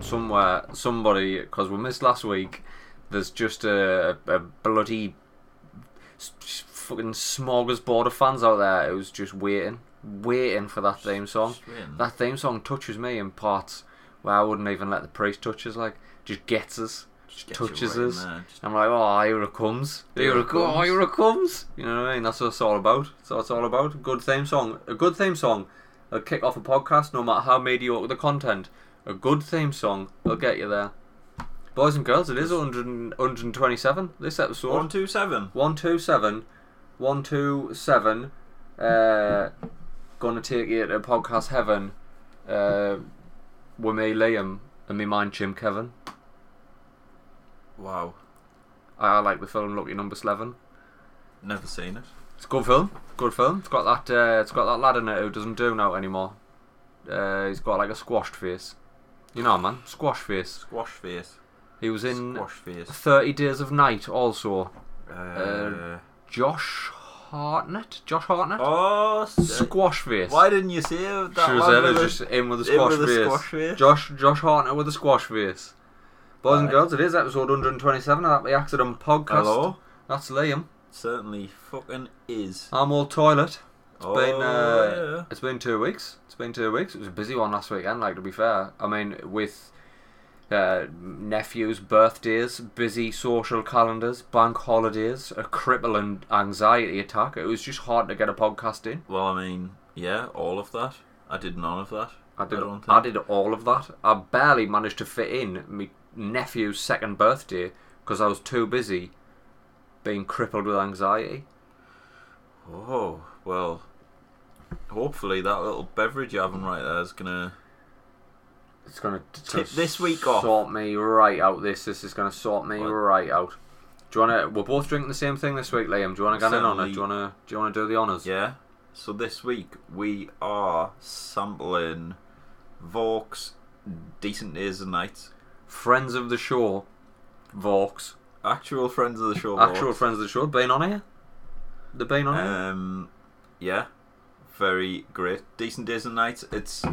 Liam, somewhere, somebody, because we missed last week, there's just a, a bloody fucking smorgasbord of fans out there who's just waiting, waiting for that theme song. That theme song touches me in parts where I wouldn't even let the priest touch us, like, just gets us. Just gets touches right us. just- I'm like, oh, here it comes. Here, Here it it oh, comes. Oh, here it comes. You know what I mean? That's what it's all about. That's what it's all about. Good theme song. A good theme song. will kick off a podcast, no matter how mediocre the content. A good theme song will get you there. Boys and girls, it is 100, 127 this episode. One two seven. 127. 127. Uh, gonna take you to podcast heaven. Uh, with me, Liam, and me mind Jim Kevin. Wow. I, I like the film Lucky Number Slevin. Never seen it. It's a good film. Good film. It's got that. Uh, it's got that lad in it who doesn't do now anymore. Uh, he's got like a squashed face. You know, man, squash face. Squash face. He was in Squash face. Thirty Days of Night. Also, Uh, Josh Hartnett. Josh Hartnett. oh, Squash face. why didn't you say that? Should have one with it. the- Just in with the squash with the face. squash face? Josh Josh Hartnett with a squash face. Boys and girls, it is episode 127 of that the Accident Podcast. Hello. That's Liam. Certainly fucking is. I'm all toilet. Oh, been, uh, yeah. It's been two weeks. It's been two weeks. It was a busy one last weekend. Like to be fair, I mean with uh, nephews' birthdays, busy social calendars, bank holidays, a crippling anxiety attack. It was just hard to get a podcast in. Well, I mean, yeah, all of that. I did none of that. I did. don't I, did all of that. I barely managed to fit in my nephew's second birthday because I was too busy being crippled with anxiety. Oh well. Hopefully, that little beverage you're having right there is gonna. It's gonna Tip this week off. Sort me right out. This this is gonna sort me What? right out. Do you wanna? We're both drinking the same thing this week, Liam. Do you wanna get in on it? Do you wanna? Do you wanna do the honors? Yeah. So this week we are sampling Vaux Decent Days and Nights. Friends of the show, Vaux. Actual friends of the show. Actual Vaux. friends of the show. Been on here. They've been on here. Um, yeah, very great. Decent days and nights. It's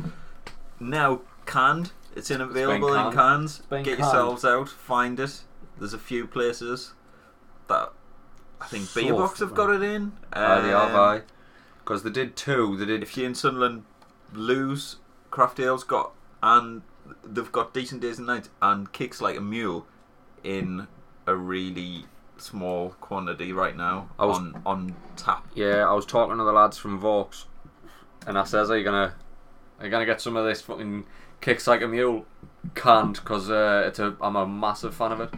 now canned. It's in available in cans. Get canned. yourselves out. Find it. There's a few places that I think So Beer Box have got it in. Aye, they have, Um, aye. Because they did two. They did If you're in Sunderland, Blues Craft Ale's got and they've got decent days and nights and kicks like a mule in a really small quantity right now I was- on on tap. Yeah, I was talking to the lads from Vaux, and I says, "Are you gonna, are you gonna get some of this fucking kicks like a mule canned? Because uh, it's a, I'm a massive fan of it.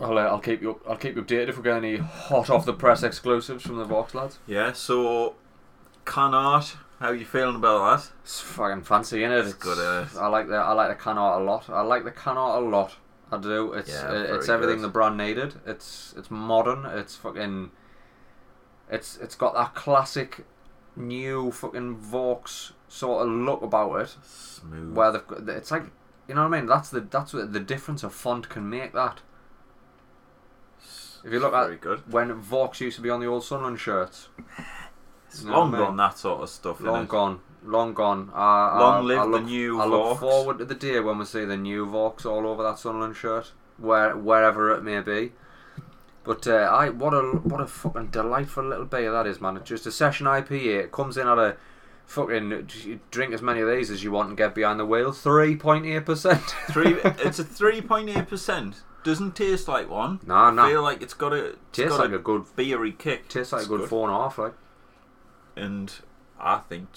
I'll, uh, I'll keep you, I'll keep you updated if we get any hot off the press exclusives from the Vaux lads. Yeah, so can art. How you feeling about that? It's fucking fancy, innit? It's good, uh, I like the, I like the can art a lot. I like the can art a lot. I do. It's, Yeah, very it's everything good. the brand needed. It's, it's modern. It's fucking. It's, it's got that classic, new fucking Vaux sort of look about it. Smooth. where they've got, it's like you know what I mean. That's the that's what the difference a font can make that. If you look very at good. when Vaux used to be on the old Sunland shirts, It's you know long what I mean? gone that sort of stuff. long gone, long gone. Uh, I, Long live I the look, new I look Vaux. forward to the day when we see the new Vaux all over that Sunland shirt, where wherever it may be. But uh, I what a what a fucking delightful little beer that is, man. It's just a session IPA. It comes in at a fucking drink as many of these as you want and get behind the wheel. Three point eight percent. Three. it's a three point eight percent. Doesn't taste like one. Nah, nah. Feel like it's got a it's Tastes got like a good beery kick. tastes like It's a good, four and a half, like. and I think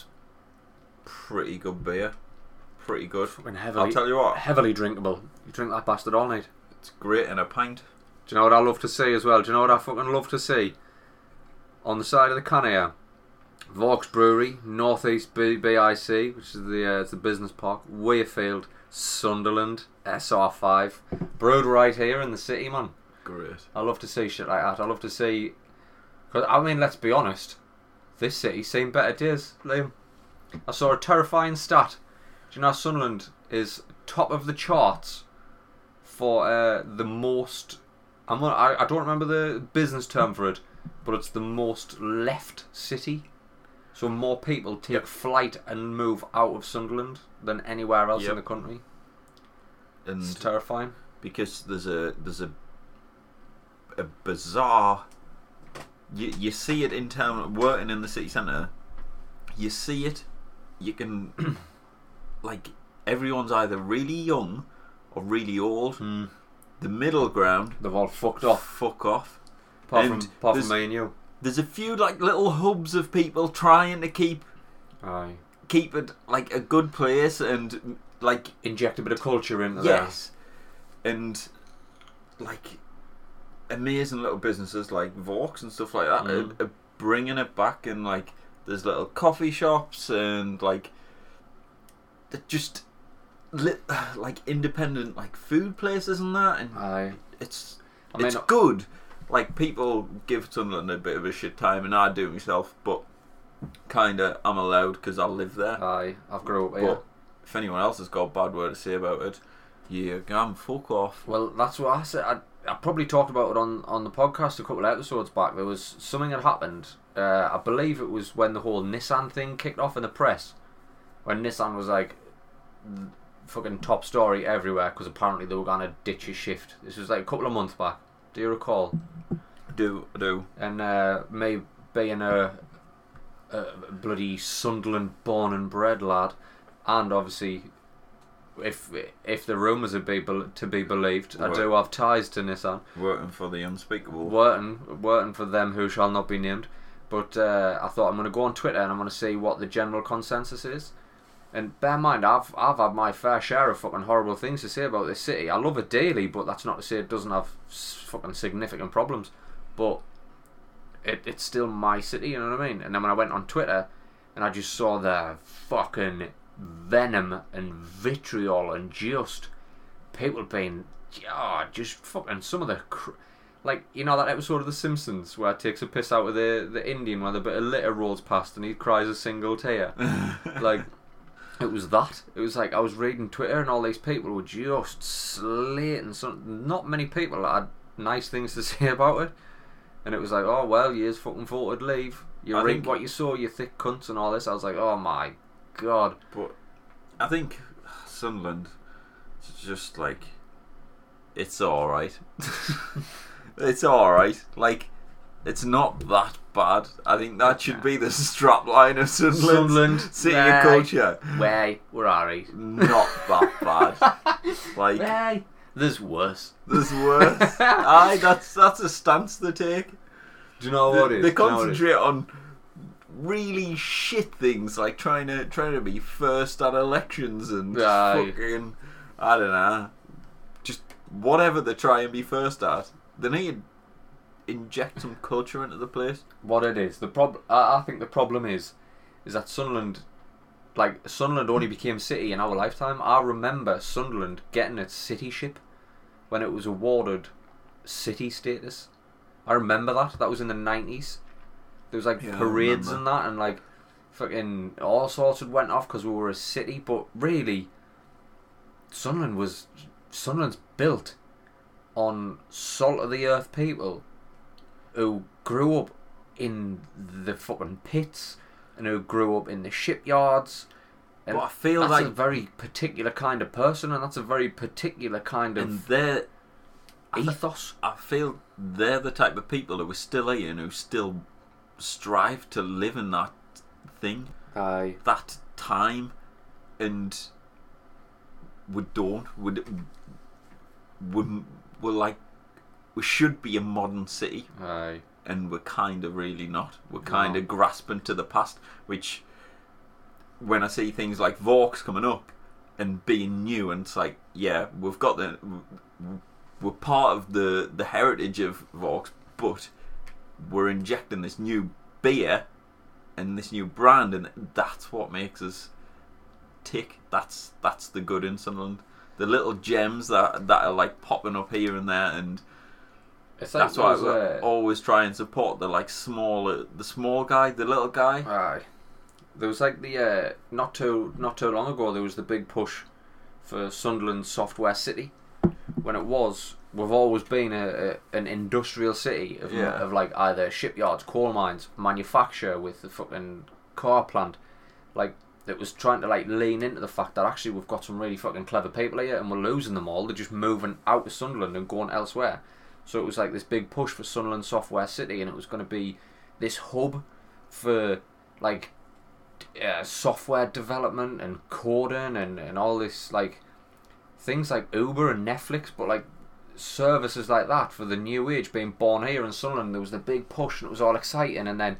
pretty good beer. Pretty good. Fucking heavily. I'll tell you what, heavily drinkable. You drink that bastard all night. it's great in a pint. Do you know what I love to see as well? Do you know what I fucking love to see? On the side of the can here, Vaux Brewery, Northeast B- BIC, which is the uh, it's the business park, Wearfield, Sunderland, SR5, brewed right here in the city, man. Great. I love to see shit like that. I love to see, cause I mean, let's be honest, this city's seen better days, Liam. I saw a terrifying stat. Do you know Sunderland is top of the charts for uh, the most? I'm I, I don't remember the business term for it, but it's the most left city. So more people take Yep. flight and move out of Sunderland than anywhere else in the country. and It's terrifying. because there's a there's a a bizarre you, you see it in town working in the city centre you see it you can like everyone's either really young or really old Hmm. The middle ground They've all fucked off. fuck off Apart And from apart from there's- me and you. there's a few like little hubs of people trying to keep Aye. keep it like a good place and like Inject a bit of culture into there. Yes, and like amazing little businesses like Vaux and stuff like that Mm. are, are bringing it back, and like there's little coffee shops and like they're just lit, like independent like food places and that, and Aye. it's I mean, it's good. Like people give Sunderland a bit of a shit time, and I do it myself, but kinda I'm allowed because I live there. aye. I've grew up But here. if anyone else has got a bad word to say about it, yeah, gam, fuck off. Well, that's what I said. I, I probably talked about it on, on the podcast a couple of episodes back. There was something that happened. Uh, I believe it was when the whole Nissan thing kicked off in the press. When Nissan was like fucking top story everywhere because apparently they were going to ditch a shift. This was like a couple of months back. Do you recall? Do do. And uh, me being a, a bloody Sunderland born and bred lad, and obviously, if if the rumours are be to be believed, I do have ties to Nissan. Working for the unspeakable. Working, working for them who shall not be named. But uh, I thought I'm going to go on Twitter and I'm going to see what the general consensus is. And bear in mind, I've I've had my fair share of fucking horrible things to say about this city. I love it daily, but that's not to say it doesn't have fucking significant problems. But it, it's still my city, you know what I mean? And then when I went on Twitter and I just saw the fucking venom and vitriol and just people being, yeah, just fucking some of the. Cr- like you know that episode of The Simpsons where it takes a piss out of the the Indian where the bit of litter rolls past and he cries a single tear. like it was that. It was like I was reading Twitter and all these people were just slating. Some not many people had nice things to say about it, and it was like, oh well, years fucking voted leave. You I read think- what you saw, you thick cunts and all this. I was like, oh my god. But I think Sunderland is just like it's all right. it's all right. Like it's not that bad. I think that should be the strap line of Sunderland. Sunderland, city of culture. Way, we're alright. Not that bad. like Way, there's worse. there's worse. Aye, that's that's a stance they take. Do you know they, what it is? they Do you know what it is? concentrate on really shit things like trying to trying to be first at elections and Aye. fucking I don't know, just whatever they try and be first at. They need inject some culture into the place. what it is. The problem, I I think the problem is, is that Sunderland, like Sunderland, only became city in our lifetime. I remember Sunderland getting its city ship when it was awarded city status. I remember that. That was in the nineties. There was like Yeah, parades and that, and like fucking all sorts had went off because we were a city. But really, Sunderland was Sunderland's built on salt of the earth people who grew up in the fucking pits and who grew up in the shipyards. And But I feel that's like a very particular kind of person, and that's a very particular kind and of they're I ethos. I feel they're the type of people who are still here and who still strive to live in that thing. Aye. that time and we don't we we we're like we should be a modern city. Aye. and we're kind of really not. We're kind of grasping to the past which when I see things like Vaux coming up and being new and it's like yeah we've got the we're part of the the heritage of Vaux but we're injecting this new beer and this new brand and that's what makes us tick. That's that's the good in Sunderland. The little gems that that are like popping up here and there and It's like that's why those, I uh, always try and support the like smaller the small guy the little guy Aye. There was like the uh, not too not too long ago there was the big push for Sunderland Software City. When it was, we've always been a, a an industrial city of, Yeah. of like either shipyards, coal mines, manufacture with the fucking car plant, like it was trying to like lean into the fact that actually we've got some really fucking clever people here and we're losing them all. They're just moving out of Sunderland and going elsewhere. So it was like this big push for Sunderland Software City, and it was going to be this hub for like uh, software development and coding and, and all this like things like Uber and Netflix, but like services like that for the new age being born here in Sunderland. There was the big push and it was all exciting, and then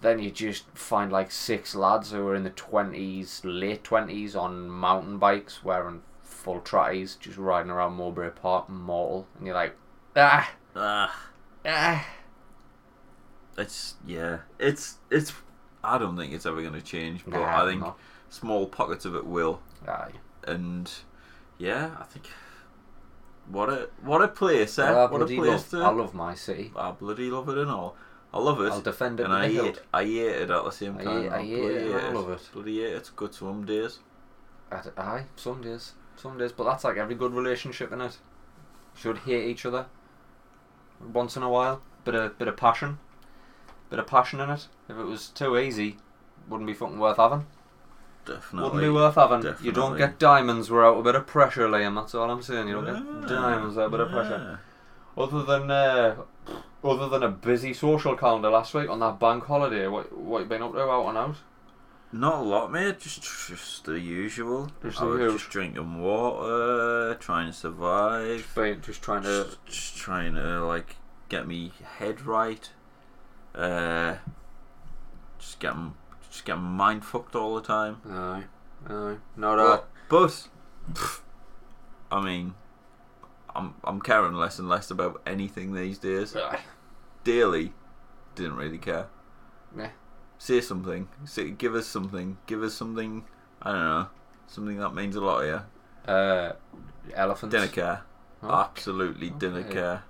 then you just find like six lads who are in the twenties, late twenties, on mountain bikes wearing full tratties, just riding around Mowbray Park Mortal, and you're like, ah, Ah, ah. it's yeah, it's it's. I don't think it's ever going to change, but Nah, I think small pockets of it will. Aye. And yeah, I think what a what a place, eh? Well, what a place love, to. I love my city. I bloody love it and all. I love it. I'll defend it and I hate. I hate it at the same I time. hate- I hate bloody it I love it. Bloody hate it. It's good some days. Aye, some days, some days, but that's like every good relationship in it. Should hate each other once in a while. Bit of bit of passion, bit of passion in it. If it was too easy, wouldn't be fucking worth having. Definitely. Wouldn't be worth having. You don't get diamonds without a bit of pressure, Liam. That's all I'm saying. You don't get Ah, diamonds without a bit of pressure. Other than uh, other than a busy social calendar last week on that bank holiday, what what you been up to out and out? Not a lot, mate. Just just the usual. Just I was just drinking water, trying to survive. Been just trying to Just, just trying to like get me head right. Uh, just getting just getting mind fucked all the time. aye aye not But, but pff, I mean, I'm I'm caring less and less about anything these days. Daily, didn't really care. Yeah. Say something. Say, give us something. Give us something. I don't know. Something that means a lot to you. uh, elephants. Didn't care. Oh, Absolutely didn't care.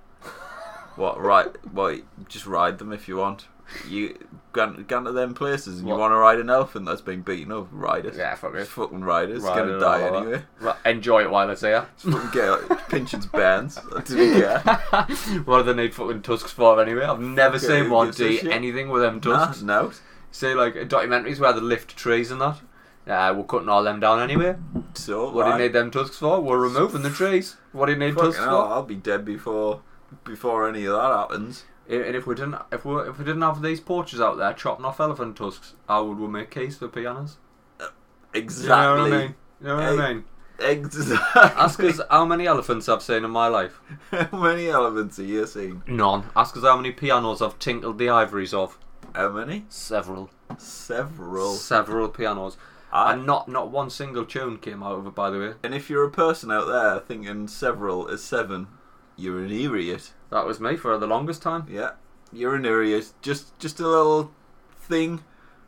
What right? What? Just ride them if you want. You gone, gone to them places and you want to ride an elephant that's been beaten up. Ride it. Yeah, fuck it. Fucking ride it. It's Ride gonna it die anyway. Right, enjoy it while it's here. Just fucking get pinch its bands. I didn't care. what do they need fucking tusks for anyway? I've never Okay, seen one do anything with them Nah, tusks. no. Say like documentaries where they lift trees and that. Nah, we're cutting all them down anyway. So What do you need them tusks for? We're removing the trees. What do you need Fucking tusks hell, for? I'll be dead before before any of that happens. And if we didn't, if we if we didn't have these poachers out there chopping off elephant tusks, how would we make keys for pianos? Uh, exactly. You know what I mean? You know what I mean? Exactly. Ask us how many elephants I've seen in my life. How many elephants have you seen? None. Ask us how many pianos I've tinkled the ivories of. How many? Several. Several. Several pianos. I- And not not one single tune came out of it, by the way. and if you're a person out there thinking several is seven, you're an idiot. That was me for the longest time. Yeah, you're an idiot. Just just a little thing.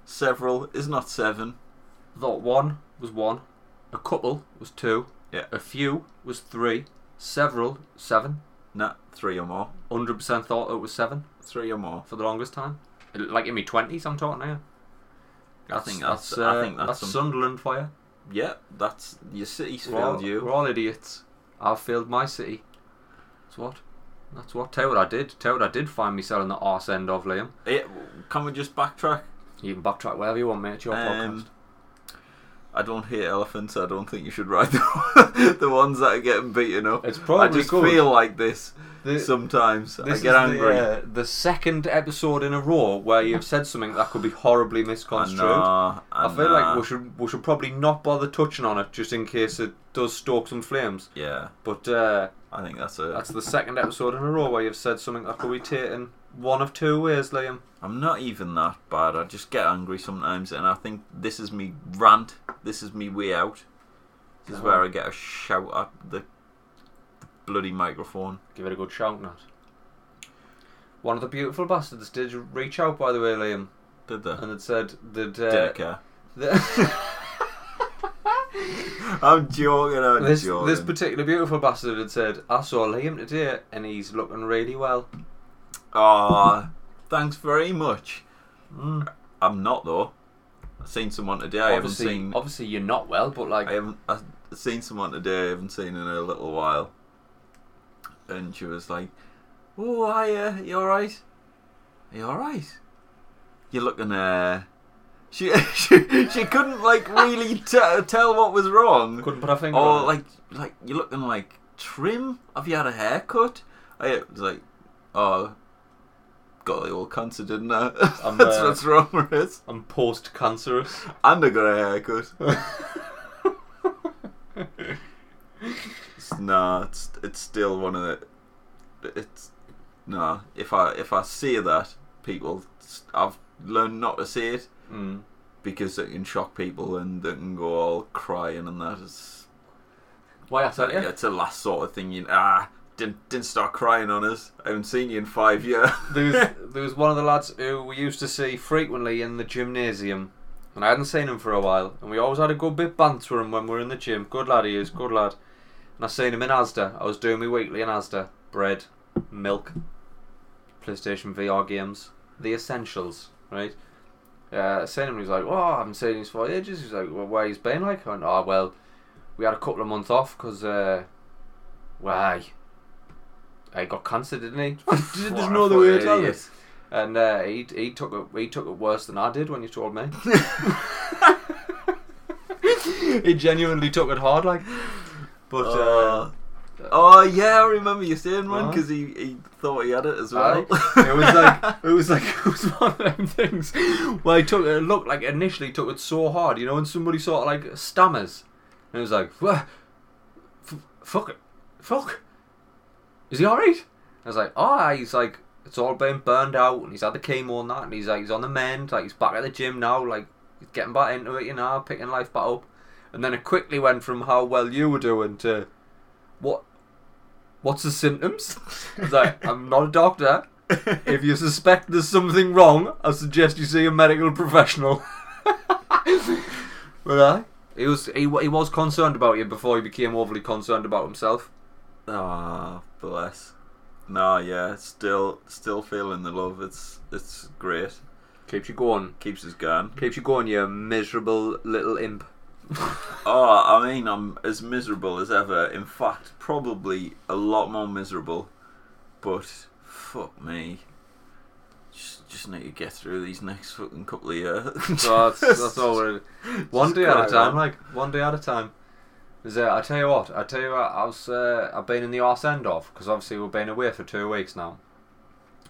Several is not seven. Thought one was one. A couple was two. Yeah. A few was three. Several, seven. Nah, three or more. 100% thought it was seven Three or more. for the longest time. Like in my 20s, I'm talking here. I think that's. uh, I think that's. some, Sunderland for you. yeah, that's your city's We're all, failed you. we're all idiots. I've failed my city. That's what. That's what. Tell what I did. Tell what I did find me selling the arse end of Liam. Eh, can we just backtrack? You can backtrack wherever you want, mate. It's your Um, podcast. I don't hate elephants. I don't think you should ride the, the ones that are getting beaten up. It's probably I just good. feel like this The- sometimes. I get angry. The, uh, the second episode in a row where you've said something that could be horribly misconstrued. I know, I feel like we should we should probably not bother touching on it just in case it does stoke some flames. Yeah, But uh, I think that's a. that's the second episode in a row where you've said something that could be taken one of two ways, Liam. I'm not even that bad. I just get angry sometimes, and I think this is me rant. This is me way out. This is Uh-huh. where I get a shout at the bloody microphone. Give it a good shout, Nat. One of the beautiful bastards did reach out, by the way, Liam, Did they? and it said that uh, Didn't care. the- I'm joking. I'm this joking. this particular beautiful bastard had said, "I saw Liam today, and he's looking really well." Aw, thanks very much. Mm. I'm not though. I've seen someone today. I haven't obviously, seen. obviously, you're not well, but like, I haven't. I've seen someone today. I haven't seen in a little while. And she was like, "Oh, hiya. You all right? Are you all right? You're looking uh, She, she she couldn't like really t- tell what was wrong. Couldn't put her finger Or on it. like like you're looking like trim. Have you had a haircut? I was like, oh, got the old cancer, didn't I? I'm, That's uh, what's wrong with it. I'm post cancerous. And I got a haircut. It's- nah, it's it's still one of the. It's nah. If I if I say that, people, I've learned not to say it mm. because it can shock people and they can go all crying and that is. Why I It's a, it's a last sort of thing. You ah didn't didn't start crying on us. I haven't seen you in five years. There was, there was one of the lads who we used to see frequently in the gymnasium, and I hadn't seen him for a while, and we always had a good bit banter him when we were in the gym. Good lad he is, good lad. And I seen him in Asda. I was doing my weekly in Asda. Bread, milk, PlayStation VR games, the essentials, right? Uh, I seen him and he was like, "Oh, I haven't seen you for ages." He's like, "Well, where he's been like?" I went, "Oh, well, we had a couple of months off because, uh, why?" He got cancer, didn't he? There's no other way to tell idiot. And uh, he he took it he took it worse than I did when you told me. he genuinely took it hard, like. But uh, Uh, oh yeah, I remember you saying one because he, he thought he had it as well. it was like it was like it was one of them things where he took it. Looked like initially took it so hard, you know, when somebody sort of like stammers, and it was like, "Wha- f- fuck it, fuck. Is he alright? I was like, oh, he's like, it's all been burned out, and he's had the chemo and that, and he's like, he's on the mend, like he's back at the gym now, like he's getting back into it, you know, picking life back up. And then it quickly went from how well you were doing to what what's the symptoms? I was like, I'm not a doctor. If you suspect there's something wrong, I suggest you see a medical professional. but I, he was he, he was concerned about you before he became overly concerned about himself. Ah, bless. Nah, yeah, still still feeling the love. It's it's great. Keeps you going. Keeps us going. Keeps you going, you miserable little imp. Oh, I mean, I'm as miserable as ever. In fact, probably a lot more miserable. But fuck me. Just, just need to get through these next fucking couple of years. That's, that's all we're one day at a time, like one day at a time. Is uh, I tell you what, I tell you what, I was uh, I've been in the arse end of because obviously we've been away for two weeks now.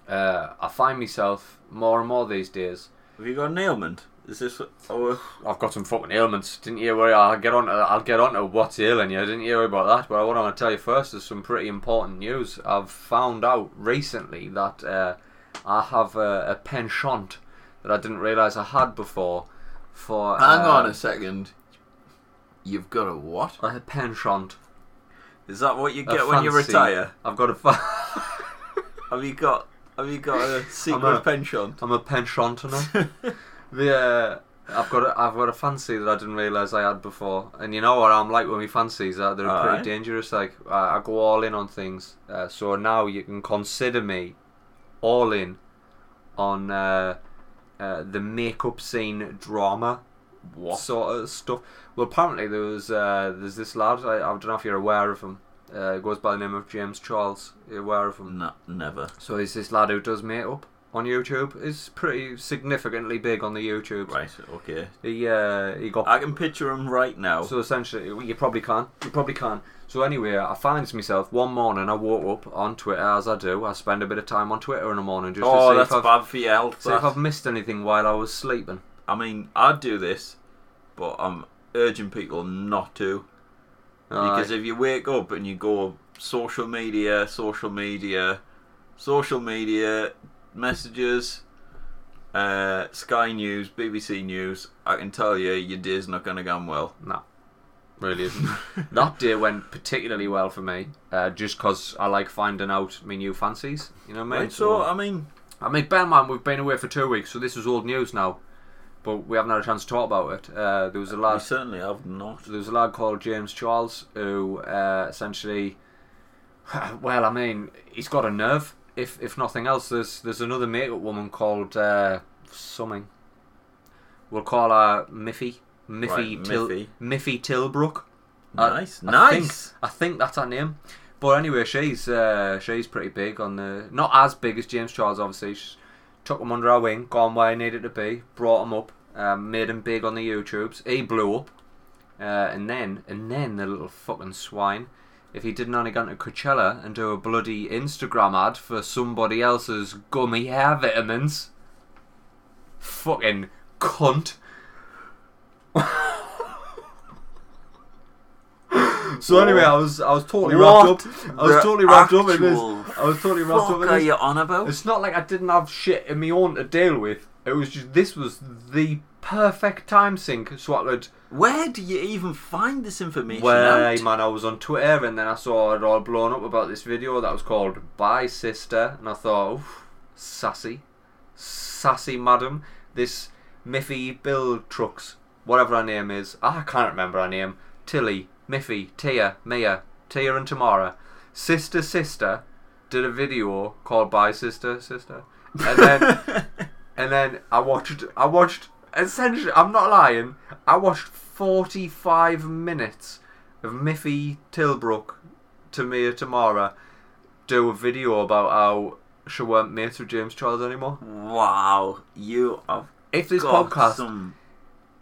Uh, I find myself more and more these days. Have you got an ailment? Is this what? Oh, I've got some fucking ailments. Didn't you worry? I'll get on. To, I'll get on to what's ailing you. Didn't you worry about that? But what I want to tell you first is some pretty important news. I've found out recently that uh, I have a, a penchant that I didn't realise I had before. For hang uh, on a second. You've got a what? A penchant. Is that what you A get when you retire? I've got a. Fa- Have you got? Have you got a secret a- penchant? I'm a penchant now. the uh, I've got a, I've got a fancy that I didn't realise I had before, and you know what I'm like with my fancies. Uh, they're Alright. pretty dangerous. Like I, I go all in on things. Uh, so now you can consider me all in on uh, uh, the makeup scene drama What? sort of stuff. Well, apparently there was uh, there's this lad. I, I don't know if you're aware of him. Uh, he goes by the name of James Charles. You're aware of him? No, never. So he's this lad who does makeup on YouTube. He's pretty significantly big on the YouTube. Right. Okay. He uh, he got I can picture him right now. so essentially you probably can you probably can. So anyway, I find myself one morning. I woke up on Twitter as I do. I spend a bit of time on Twitter in the morning just oh, to see that's if I've, bad for your health. see if. I've missed anything while I was sleeping. I mean, I'd do this, but I'm urging people not to. Because if you wake up and you go social media, social media, social media, messages, uh, Sky News, BBC News, I can tell you your day's not going to go well. No, really isn't. that day went particularly well for me, uh, just 'cause I like finding out my new fancies. You know what I mean? Right, so, I mean, I mean, bear in mind we've been away for two weeks, so this was old news now, but we haven't had a chance to talk about it. Uh, there was a we lad, certainly have not. there was a lad called James Charles who uh, essentially, well, I mean, he's got a nerve. If if nothing else, there's there's another makeup woman called uh, something. We'll call her Miffy, Miffy, Right, Til- Miffy. Miffy Tilbrook. I- Nice, I nice. Think, I think that's her name. But anyway, she's uh, she's pretty big on the not as big as James Charles. Obviously, she took him under her wing, gone where he needed to be, brought him up, um, made him big on the YouTubes. He blew up, uh, and then and then the little fucking swine. If he didn't only go to Coachella and do a bloody Instagram ad for somebody else's gummy hair vitamins, fucking cunt. So anyway, I was I was totally wrapped up. I was the totally wrapped up in this. actual I was totally wrapped up in are this. you on about? It's not like I didn't have shit in my own to deal with. It was just this was the perfect time sink so I could. Where do you even find this information Well, out? man, I was on Twitter and then I saw it all blown up about this video that was called "Bye Sister," and I thought, Oof, sassy, sassy madam, this Miffy Bill Trucks, whatever her name is, ah, I can't remember her name. Tilly, Miffy, Tia, Mia, Tia, and Tamara, sister, sister, did a video called "Bye Sister, Sister," and then. And then I watched, I watched, essentially, I'm not lying, I watched 45 minutes of Miffy Tilbrook, Tamia Tamara, do a video about how she weren't mates with James Charles anymore. wow, you have If this podcast, some.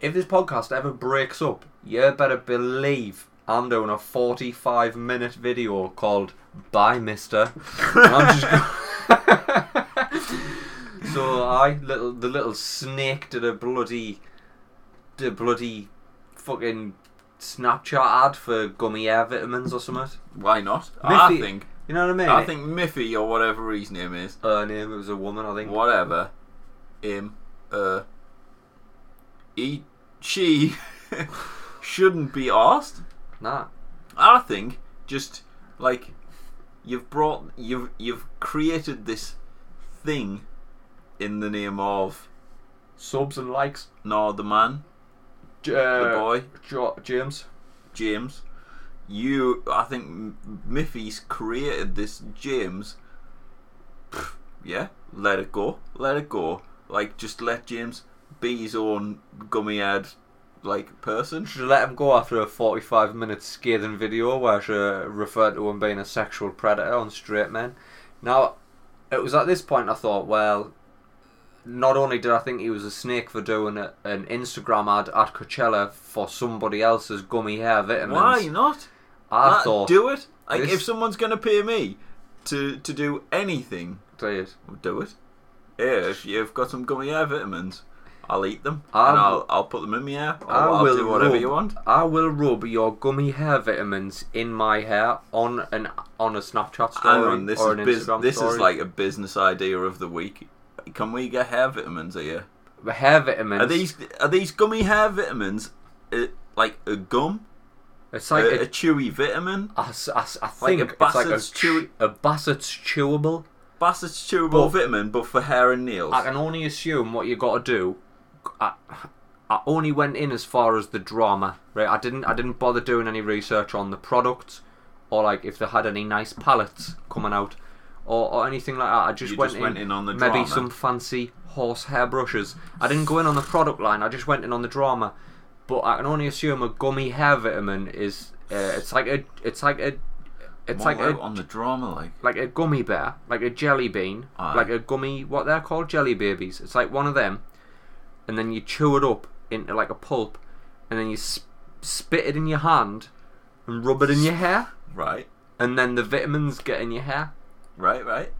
if this podcast ever breaks up, you better believe I'm doing a 45 minute video called Bye Mister. I'm just go- so I little the little snake did a bloody did a bloody fucking Snapchat ad for gummy air vitamins or something. Why not? I Miffy- think. You know what I mean? I think Miffy or whatever his name is, her name it was a woman. I think. whatever, him, uh, he, she, shouldn't be asked. Nah. I think just like you've brought you've you've created this thing in the name of Subs and likes. no the man, J- the uh, boy, Jo- James. James. You, I think Miffy's created this James. Pff, Yeah, let it go, let it go. Like just let James be his own gummy head like person. Should have let him go after a 45 minute scathing video where she referred to him being a sexual predator on straight men. Now, it was at this point I thought, well, not only did I think he was a snake for doing a, an Instagram ad at Coachella for somebody else's gummy hair vitamins, Why not? I That- thought, do it. Like this- if someone's gonna pay me to to do anything, do it. do it. Yeah, if you've got some gummy hair vitamins, I'll eat them I and I'll I'll put them in my hair. Or I I'll will do whatever rub, you want. I will rub your gummy hair vitamins in my hair on an on a Snapchat story on, this or is an bus- Instagram this story. is like a business idea of the week. Can we get hair vitamins here? The hair vitamins. Are these are these gummy hair vitamins uh, like a gum, It's like a, a, a chewy vitamin? I, s- I s- I Like think a it's like a, Bassett's chew- chewy- a Bassett's chewable. Bassett's chewable But- vitamin, but for hair and nails. I can only assume what you got to do. I, I only went in as far as the drama, right? I didn't I didn't bother doing any research on the products or like if they had any nice palettes coming out or, or anything like that. I just, You went, just in, went in on the maybe drama. some fancy horse hair brushes. I didn't go in on the product line. I just went in on the drama. But I can only assume a gummy hair vitamin is uh, it's like a it's like a it's More like a on the drama, like like a gummy bear, like a jelly bean, Aye. like a gummy, what they're called, jelly babies. It's like one of them, and then you chew it up into like a pulp, and then you sp- spit it in your hand, and rub it in your hair, right, and then the vitamins get in your hair. right, right.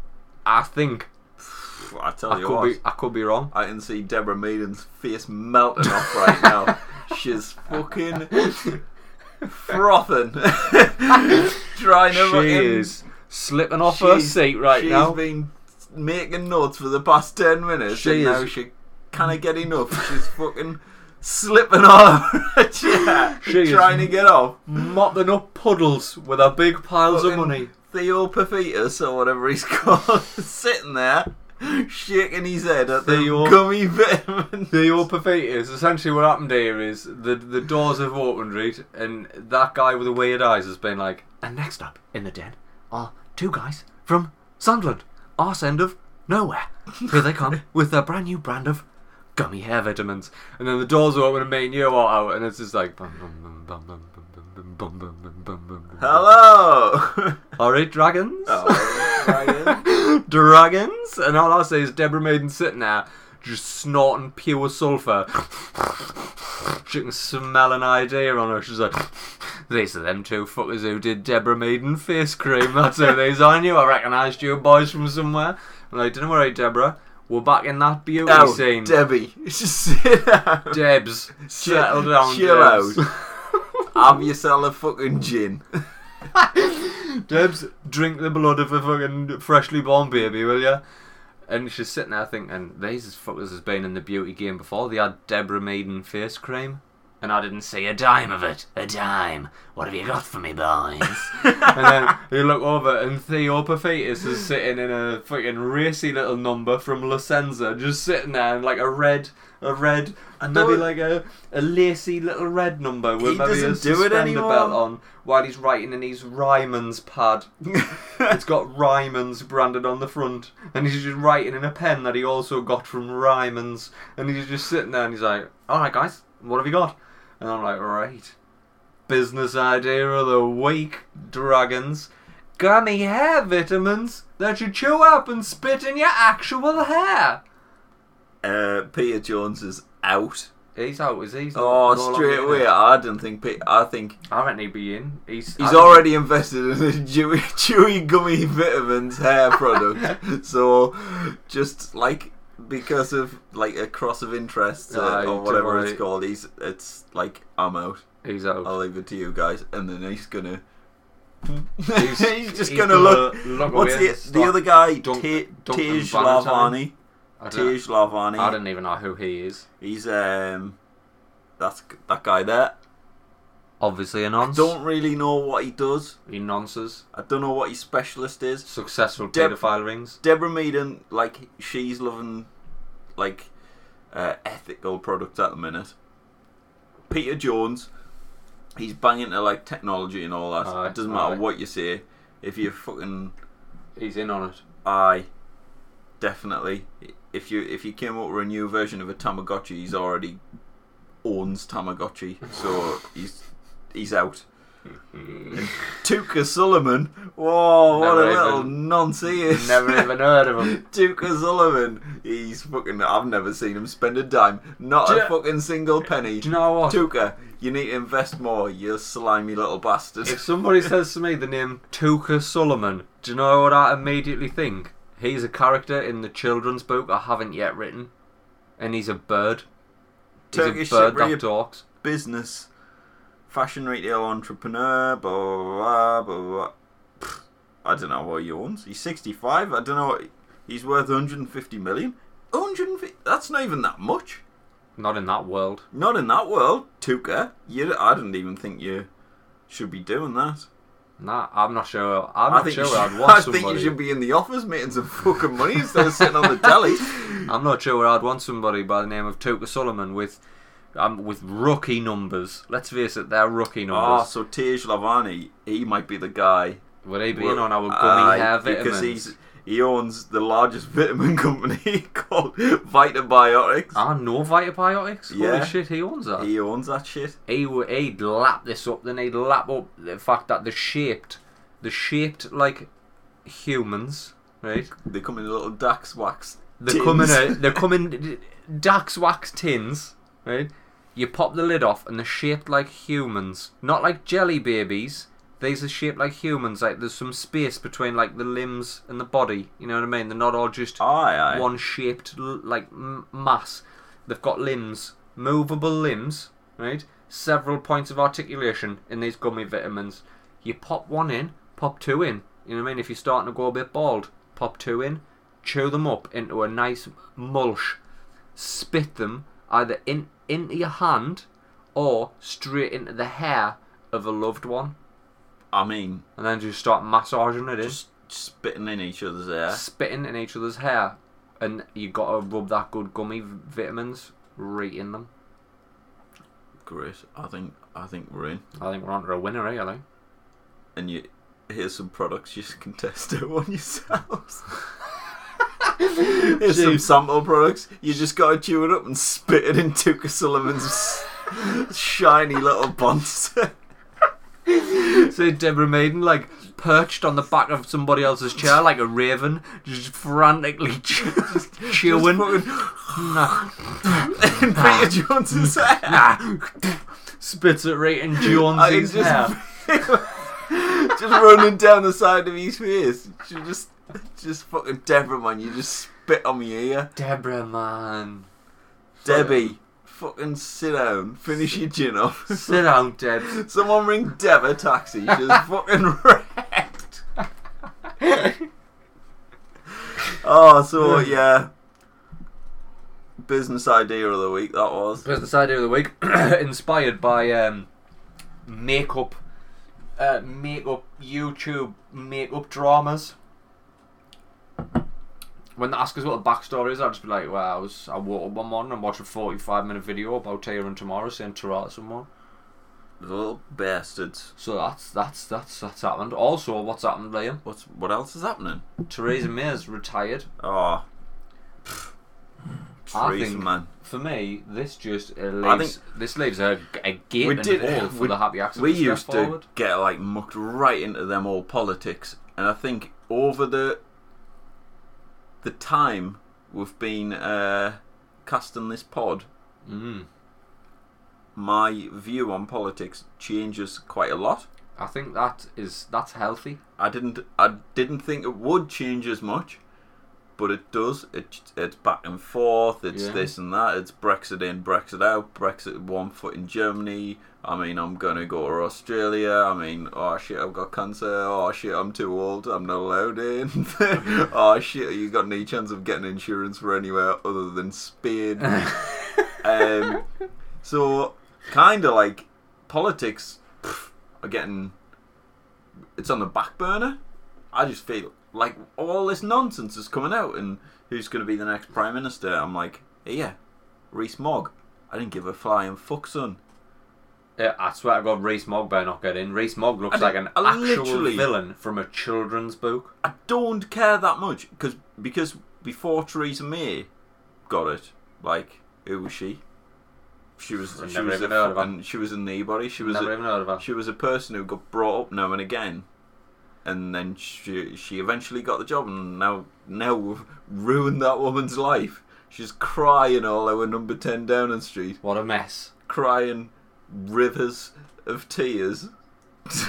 I think I tell I you could what, be, I could be wrong. I can see Deborah Meaden's face melting off right now. She's fucking frothing, trying to She fucking- is slipping off her seat right she's now. She's been making notes for the past ten minutes, She and now is- she can't get enough. She's fucking slipping off her chair, She trying to get off. Mopping up puddles with her big piles of money. Theo Paphitis or whatever he's called, sitting there, shaking his head at the Theo- gummy vitamins. Theo Paphitis, essentially what happened here is the the doors have opened, right? And that guy with the weird eyes has been like, and next up in the den are two guys from Sunderland, arse end of nowhere. Here they come with their brand new brand of gummy hair vitamins. And then the doors open and Mate Neo are out, and it's just like. Hello! Alright, dragons? Dragons? And all I say is Deborah Meaden sitting there, just snorting pure sulfur. she can smell an idea on her. She's like, these are them two fuckers who did Deborah Meaden face cream. That's who these are. I knew I recognised you boys from somewhere. I'm like, don't worry, Deborah. We're back in that beauty Oh, scene. Debbie, just sit down. Debs, settle down. chill Debs. Have yourself a fucking gin. Debs, drink the blood of a fucking freshly born baby, will ya? And she's sitting there thinking, these as fuckers has been in the beauty game before. They had Deborah Meaden face cream. And I didn't see a dime of it. A dime. What have you got for me, boys? and then you look over, and Theo is sitting in a fucking racy little number from La Senza, just sitting there in like a red, a red, and maybe like a, a lacy little red number with He maybe a suspender belt on while he's writing in his Ryman's pad. it's got Ryman's branded on the front, and he's just writing in a pen that he also got from Ryman's, and he's just sitting there and he's like, "All right, guys, what have you got?" And I'm like, "Right, business idea of the week, dragons." Gummy hair vitamins that you chew up and spit in your actual hair. uh, Peter Jones is out. He's out, is he? He's Oh, no longer straight away. it. I don't think. Pe- I think I reckon he'd be in. He's, he's already invested in a chewy, chewy gummy vitamins hair product. so, just like because of like a cross of interests uh, Aye, or whatever it's called, he's it's like I'm out. He's out. I'll leave it to you guys, and then he's gonna. He's- He's, just he's gonna, gonna look. look What's the the other guy? Dunk- Tej Duncan Tej Valentine. Lalvani. Tej Lalvani. I don't even know who he is. He's um, that's that guy there. Obviously a nonce. Don't really know what he does. He nonces. I don't know what his specialist is. Successful Deb- paedophile rings. Deborah Meaden, like she's loving like uh, ethical products at the minute. Peter Jones, he's banging to like technology and all that. Aye, it doesn't matter aye. what you say. If you're fucking He's in on it. aye, definitely. If you if you came up with a new version of a Tamagotchi, he's already owns Tamagotchi, so he's he's out. Touker Sullivan, whoa, what Never a little even- nonce he is. Never even heard of him. Touker Sullivan, he's fucking. I've never seen him spend a dime, not Do a you- fucking single penny. Do you know what? Touker, you need to invest more, you slimy little bastard. If somebody says to me the name Touker Solomon, do you know what I immediately think? He's a character in the children's book I haven't yet written. And he's a bird. He's Turkish a bird Cypriot that talks. business, fashion retail entrepreneur, blah blah blah blah. I don't know what he owns. He's 65. I don't know. What, he's worth 150 million. 150. That's not even that much. Not in that world. Not in that world, Touker. You, I don't even think you should be doing that. Nah, I'm not sure. I'm I not sure should, I'd want I somebody. think you should be in the office making some fucking money instead of sitting on the telly. I'm not sure where I'd want somebody by the name of Touker Solomon with um, with rookie numbers. Let's face it, they're rookie Oh, numbers. so Tej Lalvani, he might be the guy. Would he be in on our gummy hair vitamins? Because he's, he owns the largest vitamin company called Vitabiotics. Ah, no Vitabiotics? Yeah. Holy shit, he owns that. He owns that shit. he would he'd lap this up then he'd lap up the fact that they're shaped they're shaped like humans right They come in little Dax wax. they tins. come in they come in dax wax tins right you pop the lid off and they're shaped like humans not like jelly babies these are shaped like humans like there's some space between like the limbs and the body you know what i mean they're not all just Aye, aye. one shaped like m- mass. They've got limbs, movable limbs, right? Several points of articulation in these gummy vitamins. You pop one in, pop two in. You know what I mean? If you're starting to go a bit bald, pop two in, chew them up into a nice mulch, spit them either in into your hand or straight into the hair of a loved one, I mean, and then just start massaging it in just spitting in each other's hair. spitting in each other's hair, and you got to rub that good gummy v- vitamins right in them. Great. I think I think we're in. I think we're on to a winner, eh? And you here's some products you can test it on yourselves. Here's some sample products. You just gotta chew it up and spit it in Touker Suleyman's shiny little buns. So Deborah Meaden, like, perched on the back of somebody else's chair like a raven, just frantically just chewing. Nah, in Peter Johnson's hair. nah. Spits it right in just, hair. just running down the side of his face. She just, just fucking Deborah, man. You just spit on me ear. Deborah, man. Debbie, fucking sit down. Finish your gin off. Sit down, Deb. Someone ring Deb a taxi. She's fucking wrecked. Oh, so yeah. Business idea of the week that was. Business idea of the week, inspired by um, makeup, uh, makeup YouTube makeup dramas. When they ask us what the backstory is, I'll just be like, "Well, I was I woke up one morning and watched a forty-five minute video about Taylor and Tomorrow saying ta to someone." Little bastards. So that's that's that's that's happened. Also, what's happened, Liam? What's what else is happening? Theresa May's retired. Oh, I think- man. For me, this just uh, I leaves this leaves a, a gaping We did- hole for we- the happy accident. We to used to forward. get like mucked right into them all politics, and I think over the the time we've been uh, casting this pod, Mm. my view on politics changes quite a lot. I think that is that's healthy. I didn't I didn't think it would change as much, but it does. It it's back and forth. It's Yeah. this and that. It's Brexit in, Brexit out. Brexit one foot in Germany. I mean, I'm gonna go to Australia. I mean, oh shit, I've got cancer. Oh shit, I'm too old. I'm not allowed in. oh shit, you got any chance of getting insurance for anywhere other than Spain? um, so kind of like politics pff, are getting it's on the back burner. I just feel like all this nonsense is coming out, and who's going to be the next prime minister? I'm like, yeah, Reese Mogg. I didn't give a flying fuck, son. Yeah, I swear to God, Rees-Mogg better not get in. Rees-Mogg looks I like an I actual literally- villain from a children's book. I don't care that much because because before Theresa May got it, like who was she? She was I've she never was a even heard of her. fucking, she was a nobody. She was Never a, even heard of her. She was a person who got brought up now and again, and then she she eventually got the job, and now now we've ruined that woman's life. She's crying all over number ten Downing Street, What a mess. crying rivers of tears.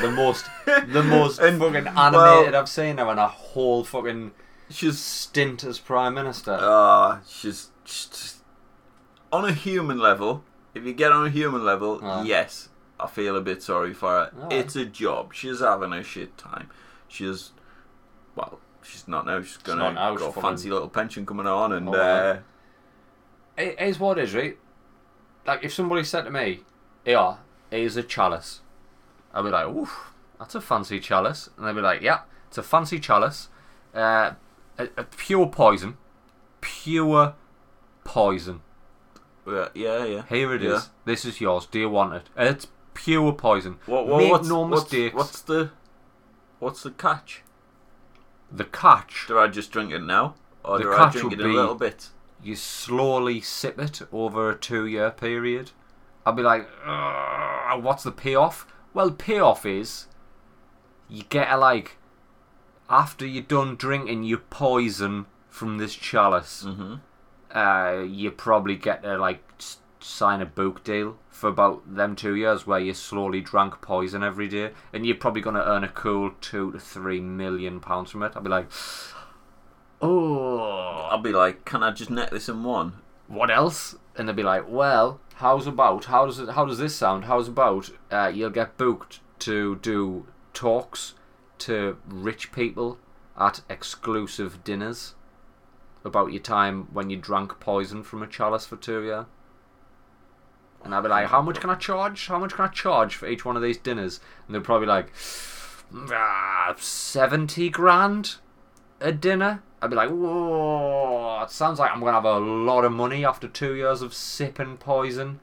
The most, the most And, fucking well- animated I've seen now in a whole fucking She's stint as prime minister. ah, she's, she's on a human level. If you get on a human level, Ah. yes, I feel a bit sorry for her. It's a job. She's having a shit time. She's well, she's not now. She's gonna not now, got she's a fucking- fancy little pension coming on, and Oh, uh, It is what it is, right? Like if somebody said to me, "Yeah, here's a chalice," I'll be like, "Oof, that's a fancy chalice," and they'll be like, "Yeah, it's a fancy chalice, uh, a, a pure poison, pure poison. yeah, yeah, yeah. Here it is. Yeah. This is yours. Do you want it? It's pure poison. What, what, Make what's, no mistakes. What's the what's the catch? The catch, Do I just drink it now, or The do I catch drink it a little bit? you slowly sip it over a two-year period. I'd be like, what's the payoff? Well, payoff is you get a like after you're done drinking your poison from this chalice. Mm-hmm. Uh, you probably get to like sign a book deal for about them two years where you slowly drank poison every day, and you're probably gonna earn a cool two to three million pounds from it. I'd be like, oh, I'll be like, can I just net this in one? what else? And they'd be like, well, how's about? How does it? How does this sound? How's about? Uh, you'll get booked to do talks to rich people at exclusive dinners about your time when you drank poison from a chalice for two years. And I'd be like, how much can I charge? How much can I charge for each one of these dinners? And they'd probably like, ah, 70 grand a dinner? I'd be like, whoa, it sounds like I'm going to have a lot of money after two years of sipping poison.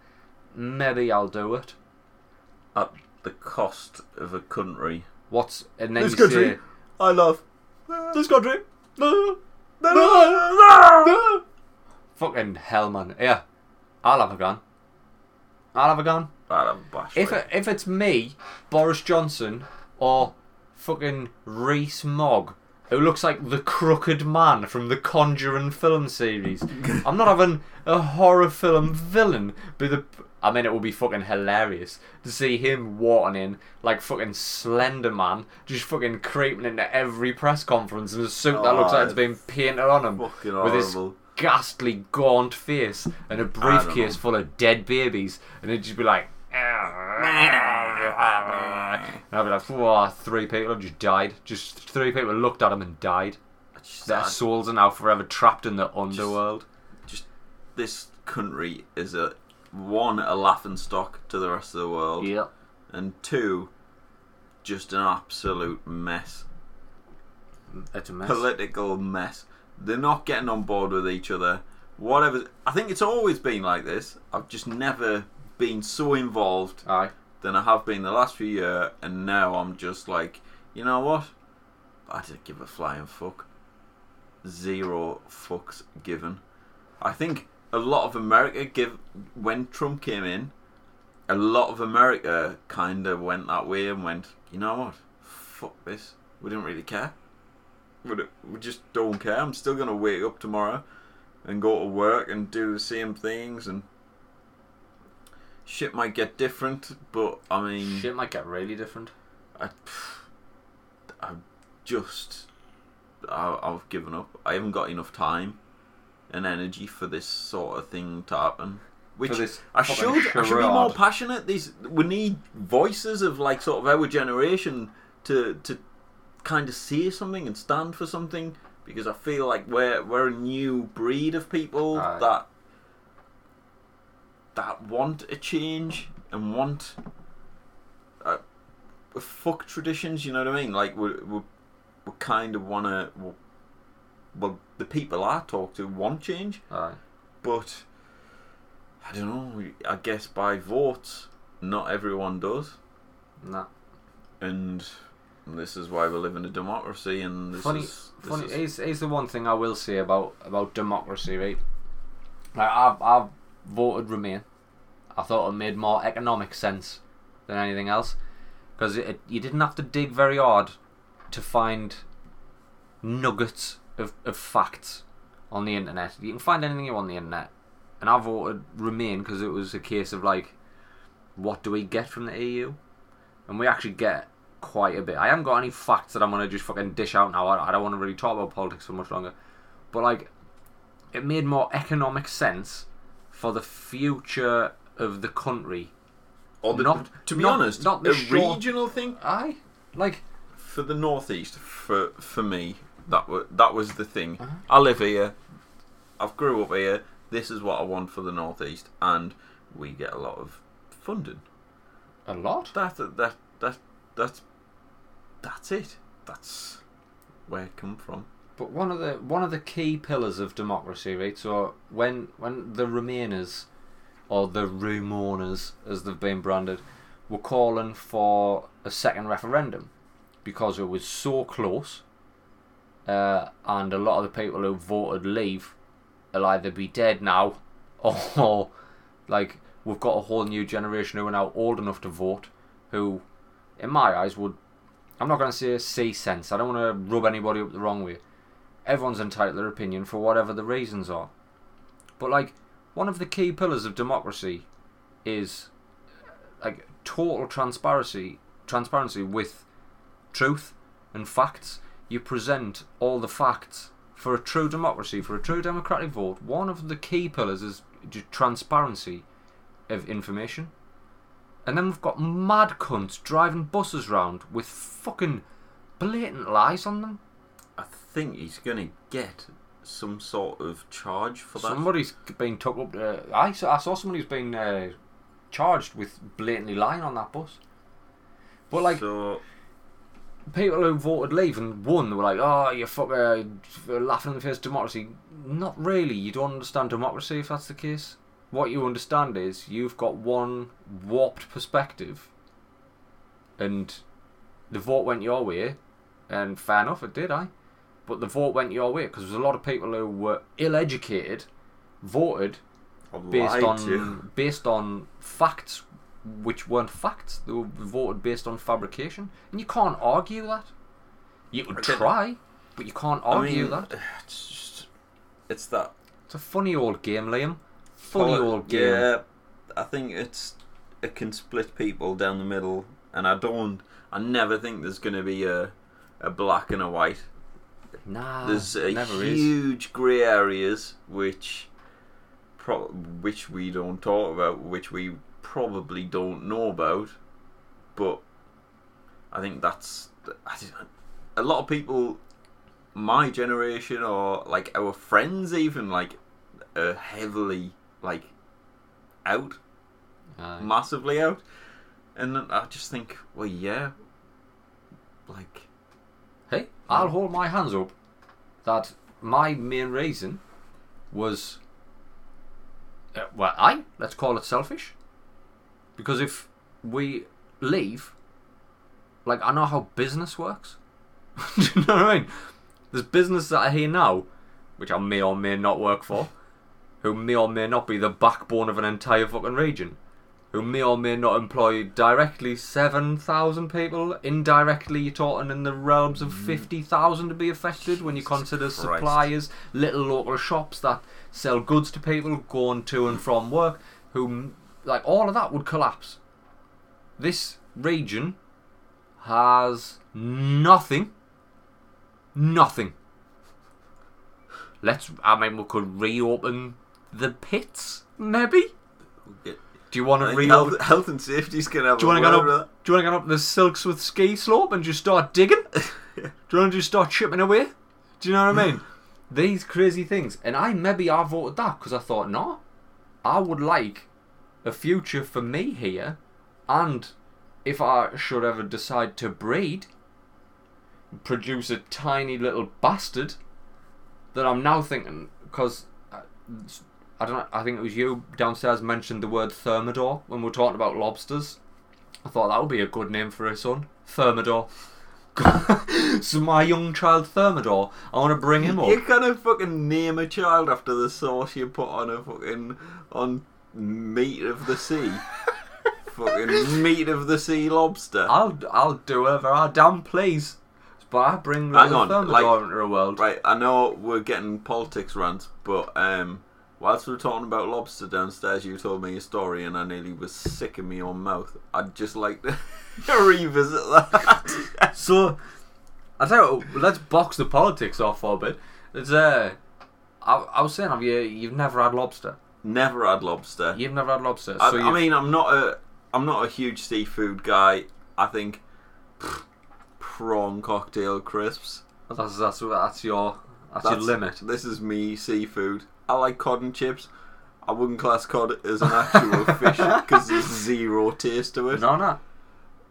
Maybe I'll do it. At the cost of a country. What's, and then This you country. say, I love this country. Fucking hell, man. Yeah, I'll have a gun. I'll have a gun. I'd have a bash. If it, if it's me, Boris Johnson, or fucking Rees-Mogg, who looks like the crooked man from the Conjuring film series. I'm not having a horror film villain be the. I mean, it would be fucking hilarious to see him walking in like fucking Slender Man, just fucking creeping into every press conference in a suit that looks like it's been painted on him with his ghastly, gaunt face and a briefcase full of dead babies, and it'd just be like. And I'd be like, "Whoa, three people have just died. Just three people looked at him and died. Just- Their I- souls are now forever trapped in the underworld. just this country is a one a laughing stock to the rest of the world, Yep. and two, just an absolute mess, It's a mess. political mess. They're not getting on board with each other. Whatever. I think it's always been like this. I've just never been so involved Aye. Than I have been the last few years, and now I'm just like, you know what? I didn't give a flying fuck. Zero fucks given. I think a lot of America give when Trump came in, a lot of America kind of went that way and went, you know what? Fuck this. We didn't really care. We, we just don't care. I'm still gonna wake up tomorrow and go to work and do the same things and shit might get different, but I mean, Shit might get really different. I, I just, I, I've given up. I haven't got enough time and energy for this sort of thing to happen. Which I should, I should be more passionate. These we need voices of like sort of our generation to to kind of say something and stand for something because I feel like we're we're a new breed of people Aye. that that want a change and want uh, fuck traditions. You know what I mean? Like we we we kind of want to. Well, the people I talk to want change, Aye. but I don't know. I guess by votes, not everyone does, Nah. and this is why we live in a democracy. And this funny, is this funny. is- Here's, here's the one thing I will say about about democracy, right? Like I've I've voted Remain. I thought it made more economic sense than anything else, because you didn't have to dig very hard to find nuggets of, of facts on the internet. You can find anything you want on the internet, and I voted Remain because it was a case of like, what do we get from the EU? And we actually get quite a bit. I haven't got any facts that I'm gonna just fucking dish out now. I, I don't want to really talk about politics for much longer, but like, it made more economic sense for the future of the country. or the, not- to be not- honest, not the a short- regional thing I like for the northeast. For for me, that was that was the thing. Uh-huh. I live here. I've grew up here. This is what I want for the northeast, and we get a lot of funding. a lot. That that that that's that's it. That's where it come from. But one of the one of the key pillars of democracy, right? So when when the Remainers or the Remoaners, as they've been branded, were calling for a second referendum because it was so close, uh, and a lot of the people who voted leave will either be dead now, or like we've got a whole new generation who are now old enough to vote, who, in my eyes, would I'm not going to say see sense. I don't want to rub anybody up the wrong way. Everyone's entitled to their opinion for whatever the reasons are. But like one of the key pillars of democracy is like total transparency, transparency with truth and facts. You present all the facts for a true democracy, for a true democratic vote. One of the key pillars is transparency of information. And then we've got mad cunts driving buses round with fucking blatant lies on them. I think he's gonna get some sort of charge for that. Somebody's been took up. Uh, I saw, I saw somebody who's been uh, charged with blatantly lying on that bus. But like so people who voted leave and won, they were like, "Oh, you fucker, laughing in the face of democracy." Not really. You don't understand democracy if that's the case. What you understand is you've got one warped perspective, and the vote went your way, and fair enough, it did, I. But the vote went your way because there's a lot of people who were ill-educated, voted based on to based on facts which weren't facts. They were voted based on fabrication, and you can't argue that. You could try, but you can't I argue mean, that. It's just, it's that It's a funny old game, Liam. Funny old game. Yeah, I think it's it can split people down the middle, and I don't. I never think there's going to be a a black and a white. Nah, There's a never is. huge grey areas which pro- which we don't talk about, which we probably don't know about, but I think that's a lot of people my generation or like our friends even like are heavily like out Aye. massively out and I just think well yeah like I'll hold my hands up that my main reason was, uh, well, I let's call it selfish, because if we leave, like I know how business works. Do you know what I mean? There's business that are here now, which I may or may not work for, who may or may not be the backbone of an entire fucking region who may or may not employ directly 7,000 people. Indirectly, you're talking in the realms of mm. 50,000 to be affected when you consider Christ. suppliers, little local shops that sell goods to people going to and from work, who, like, all of that would collapse. This region has nothing. Nothing. Let's, I mean, we could reopen the pits, maybe? Do you want to reopen? health, health and safety's gonna have Do you a want to go up? Do you want to go up the Silksworth ski slope and just start digging? Yeah. Do you want to just start chipping away? Do you know what I mean? These crazy things, and I maybe I voted that because I thought no, I would like a future for me here, and if I should ever decide to breed, produce a tiny little bastard, that I'm now thinking because. Uh, I don't know, I think it was you downstairs mentioned the word Thermidor when we were talking about lobsters. I thought that would be a good name for a son. Thermidor. so my young child Thermidor, I want to bring him up. You can't fucking name a child after the sauce you put on a fucking on meat of the sea. fucking meat of the sea lobster. I'll I'll do whatever I damn please. But I bring Hang on, Thermidor like- into the world. Right, I know we're getting politics rants, but um, whilst we were talking about lobster downstairs, you told me a story, and I nearly was sick in my own mouth. I'd just like to revisit that. So, I tell you, what, let's box the politics off for a bit. It's uh, I, I was saying, have you you've never had lobster? Never had lobster. You've never had lobster. I, so I mean, I'm not a I'm not a huge seafood guy. I think pff, prawn cocktail crisps. that's that's that's your that's, your limit. This is me seafood. I like cod and chips. I wouldn't class cod as an actual fish because there's zero taste to it. No, no,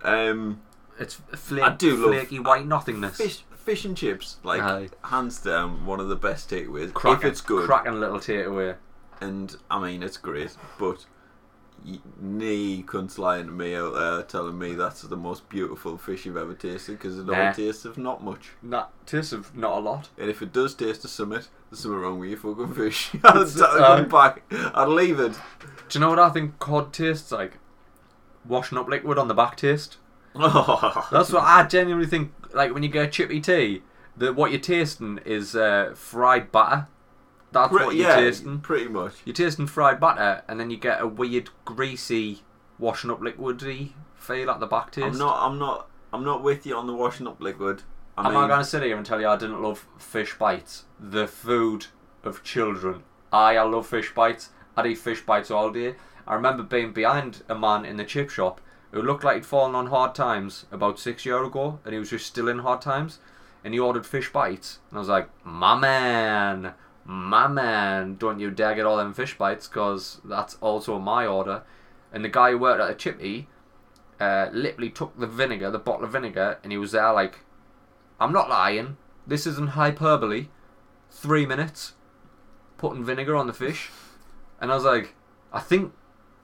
Um, it's flake, I do love- flaky white nothingness. fish, fish and chips, like Aye. hands down, one of the best takeaways. cracking, if it's good, cracking little takeaway. and I mean it's great, but nee cunts lying to me out there telling me that's the most beautiful fish you've ever tasted because it Nah. only tastes of not much. That tastes of not a lot. And if it does taste of summit, there's something wrong with your fucking fish. I'd, uh, back. I'd leave it. Do you know what I think cod tastes like? Washing up liquid on the back taste. That's what I genuinely think. Like when you get a chippy tea, that what you're tasting is uh, fried batter. That's Pre- what you're yeah, tasting. pretty much. You're tasting fried batter, and then you get a weird greasy washing up liquidy feel at the back taste. I'm not. I'm not. I'm not with you on the washing up liquid. I I'm mean, not going to sit here and tell you I didn't love fish bites. The food of children. I, I love fish bites. I'd eat fish bites all day. I remember being behind a man in the chip shop who looked like he'd fallen on hard times about six years ago, and he was just still in hard times. And he ordered fish bites, and I was like, "My man, my man, don't you dare get all them fish bites, cause that's also my order." And the guy who worked at the chippy, uh, literally took the vinegar, the bottle of vinegar, and he was there like I'm not lying. This isn't hyperbole. Three minutes, putting vinegar on the fish, and I was like, I think,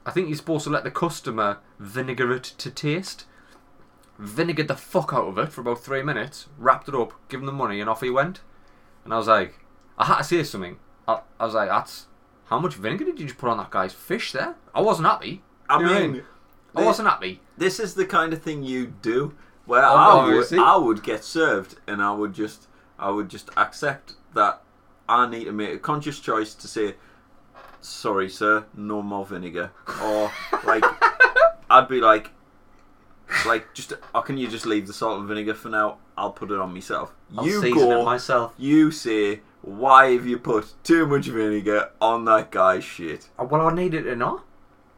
I think you're supposed to let the customer vinegar it to taste. Vinegared the fuck out of it for about three minutes, wrapped it up, give him the money, and off he went. And I was like, I had to say something. I, I was like, that's how much vinegar did you just put on that guy's fish there? I wasn't happy. I You know what I mean, mean? I wasn't happy. This is the kind of thing you do, where Oh, I would, obviously. I would get served, and I would just, I would just accept that I need to make a conscious choice to say, "Sorry, sir, no more vinegar," or like, I'd be like, like, just, oh, can you just leave the salt and vinegar for now? I'll put it on myself. I'll you season go, it myself. you say, why have you put too much vinegar on that guy's shit? Oh, Well, I needed to know.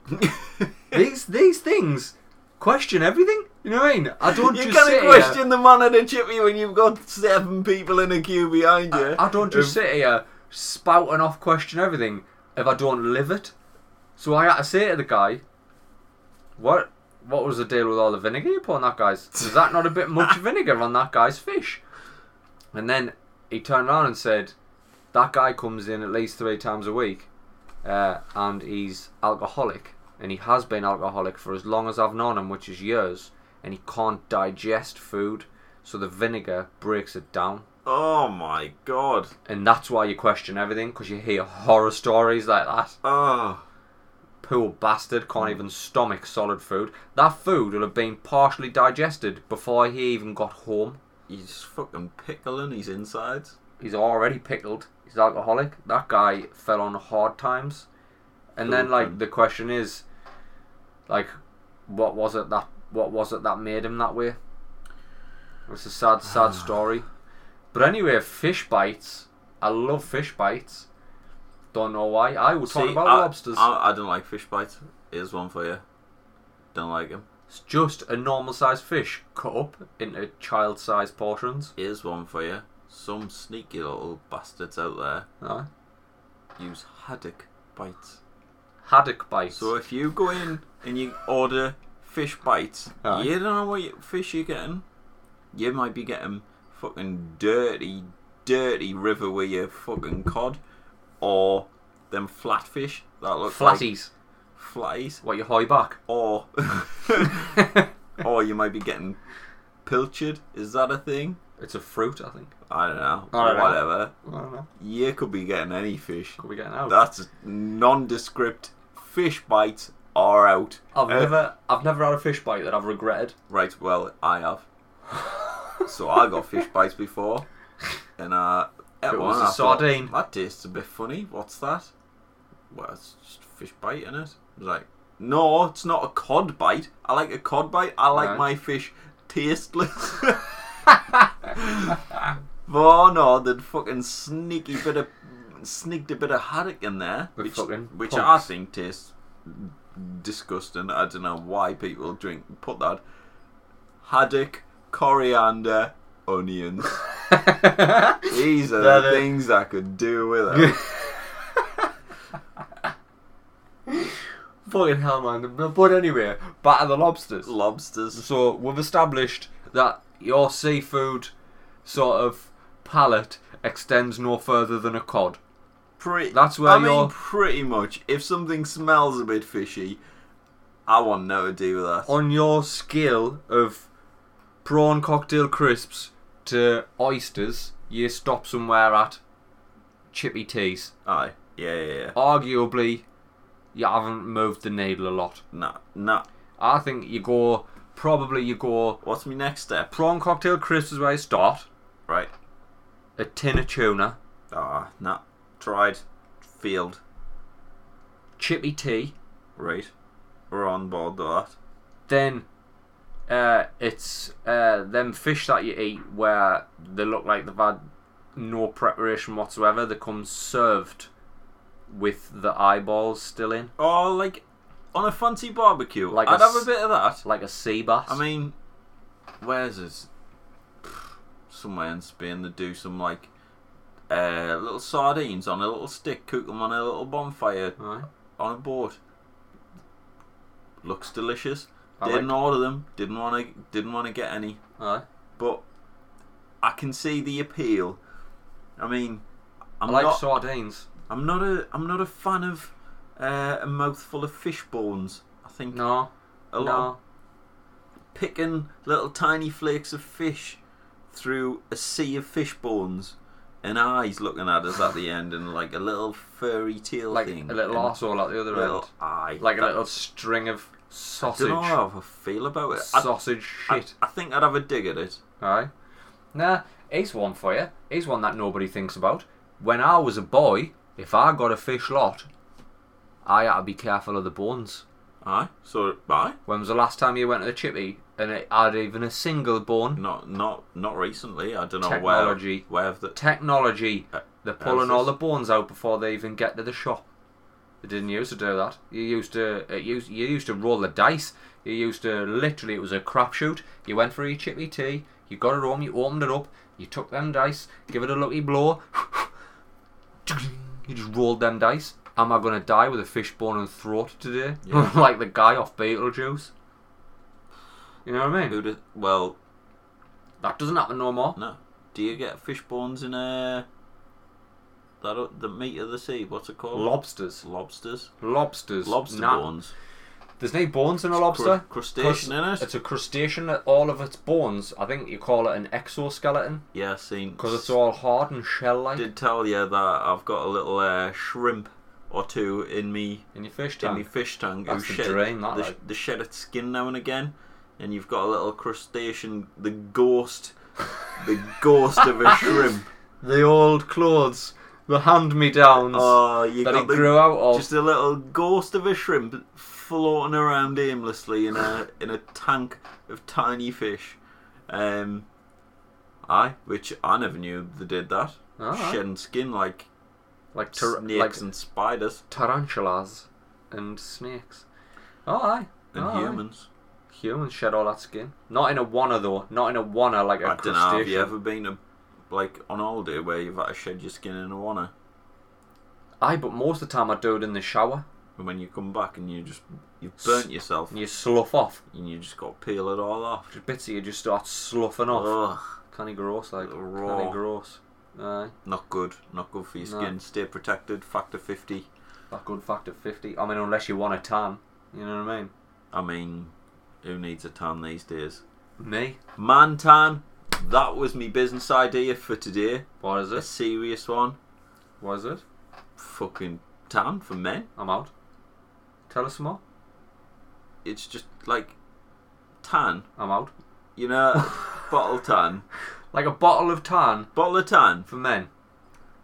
these these things question everything. You know what I mean? I don't You just can't sit question here. the man at a chippy when you've got seven people in a queue behind you. I, I don't just Um, sit here spouting off question everything if I don't live it. So I had to say to the guy, "What what was the deal with all the vinegar you put on that guy's? Is that not a bit much vinegar on that guy's fish?" And then he turned around and said, "That guy comes in at least three times a week, uh, and he's alcoholic, and he has been alcoholic for as long as I've known him, which is years, and he can't digest food, so the vinegar breaks it down." Oh my god. And that's why you question everything because you hear horror stories like that. Oh. Poor bastard can't even stomach solid food. That food will have been partially digested before he even got home. He's fucking pickling his insides. He's already pickled. He's alcoholic. That guy fell on hard times. And then, like, the question is, like, what was it that what was it that made him that way? It's a sad, sad story. But anyway, fish bites. I love fish bites. Don't know why. I would talk about I, lobsters. I, I don't like fish bites. Here's one for you. Don't like him. It's just a normal sized fish cut up into child sized portions. Here's one for you. Some sneaky little bastards out there Aye. use haddock bites. Haddock bites. So if you go in and you order fish bites, Aye. you don't know what you, fish you're getting. You might be getting fucking dirty, dirty river with your fucking cod, or them flatfish that look like flatties, What, you high back? or or you might be getting pilchard. Is that a thing? It's a fruit, I think. I don't know. I don't know. Whatever. I don't know. You could be getting any fish. Could we get out? That's nondescript. Fish bites are out. I've Uh, never, I've never had a fish bite that I've regretted. Right, well, I have. so I got fish bites before, and uh, It was a I thought, sardine. that tastes a bit funny. What's that? Well, it's just fish bite in it. Was like, no, it's not a cod bite. I like a cod bite. I like Right. my fish tasteless. oh no, the fucking sneaky bit of sneaked a bit of haddock in there, The which, fucking which I punks. think tastes disgusting. I don't know why people drink put that haddock, coriander, onions. These are the the- uh, things I could do without. Fucking hell, man. But anyway, back to the lobsters. Lobsters. So we've established that your seafood sort of palate extends no further than a cod. Pretty. That's where I mean, you're- pretty much. If something smells a bit fishy, I want no to do with that. On your scale of prawn cocktail crisps to oysters, you stop somewhere at chippy teas. Aye. Yeah, yeah, yeah. Arguably, you haven't moved the needle a lot. Nah, nah. I think you go, probably you go, What's my next step? prawn cocktail crisps is where you start, Right. a tin of tuna, Ah, nah. Tried. Field. chippy tea, Right. We're on board with that. then uh, it's uh, them fish that you eat where they look like they've had no preparation whatsoever. They come served with the eyeballs still in, Oh, like on a fancy barbecue. Like I'd a have s- a bit of that. like a sea bass. I mean, where's this? Somewhere in Spain they do some like uh, little sardines on a little stick, cook them on a little bonfire Aye. on a boat. Looks delicious. I didn't like- order them. Didn't want to. Didn't want to get any. Aye. But I can see the appeal. I mean, I'm I like not. sardines. I'm not a. I'm not a fan of uh, a mouthful of fish bones. I think No, a lot. no. picking little tiny flakes of fish through a sea of fish bones and eyes looking at us at the end and like a little furry tail Like thing. a little arsehole at the other little end. eye. Like a little string of I sausage, don't know how I feel about it. Sausage I, shit. I think I'd have a dig at it. Aye. Nah, here's one for you. Here's one that nobody thinks about. When I was a boy, if I got a fish lot, I had to be careful of the bones. Aye. So aye. When was the last time you went to the chippy and it had even a single bone? Not not not recently. I don't know Technology. where where the Technology. Uh, They're pulling all the bones out before they even get to the shop. They didn't used to do that. You used to it used you used to roll the dice. You used to literally it was a crapshoot. You went for your chippy tea. You got it home. You opened it up. You took them dice. Give it a lucky blow. You just rolled them dice. Am I gonna die with a fish bone in the throat today? Yeah. like the guy off Beetlejuice. You know what I mean? who'd have- well That doesn't happen no more. no. Do you get fish bones in a that the meat of the sea? What's it called? Lobsters. Lobsters. Lobsters. Lobster Nah. bones. There's no bones in a Cru- lobster. crustacean in it. It's a crustacean. that All of its bones, I think you call it an exoskeleton, Yeah, seen. because it's all hard and shell-like Did tell you that I've got a little uh, shrimp or two in me in your fish tank. in my fish tank That's who the shed drain, that, the, like. the shed its skin now and again, and you've got a little crustacean, the ghost, the ghost of a shrimp. The old clothes, the hand-me-downs Oh, you that got it the, grew out of. just a little ghost of a shrimp floating around aimlessly in a in a tank of tiny fish. Um, aye, which I never knew they did that. Alright. Shedding skin like like tar- snakes like and spiders tarantulas and snakes. Oh, aye. and aye. humans. Humans shed all that skin. Not in a wanna though. Not in a wanna like a I don't know. Have you ever been to like on holiday where you've had to shed your skin in a wanna, Aye, but most of the time I do it in the shower. And when you come back and you just you've burnt yourself And you slough off. and you just got to peel it all off. Just bits of you just start sloughing off. Ugh, Kinda gross, like. Raw. Kinda gross. Aye. not good. Not good for your No. skin. Stay protected. Factor fifty. That good factor 50. I mean, unless you want a tan. You know what I mean? I mean, who needs a tan these days? Me? Man tan. That was me business idea for today. What is A it? serious one. What is it? Fucking tan for men. I'm out. Tell us some more. It's just like tan. I'm out. You know, bottle tan. Like a bottle of tan Bottle of tan. for men.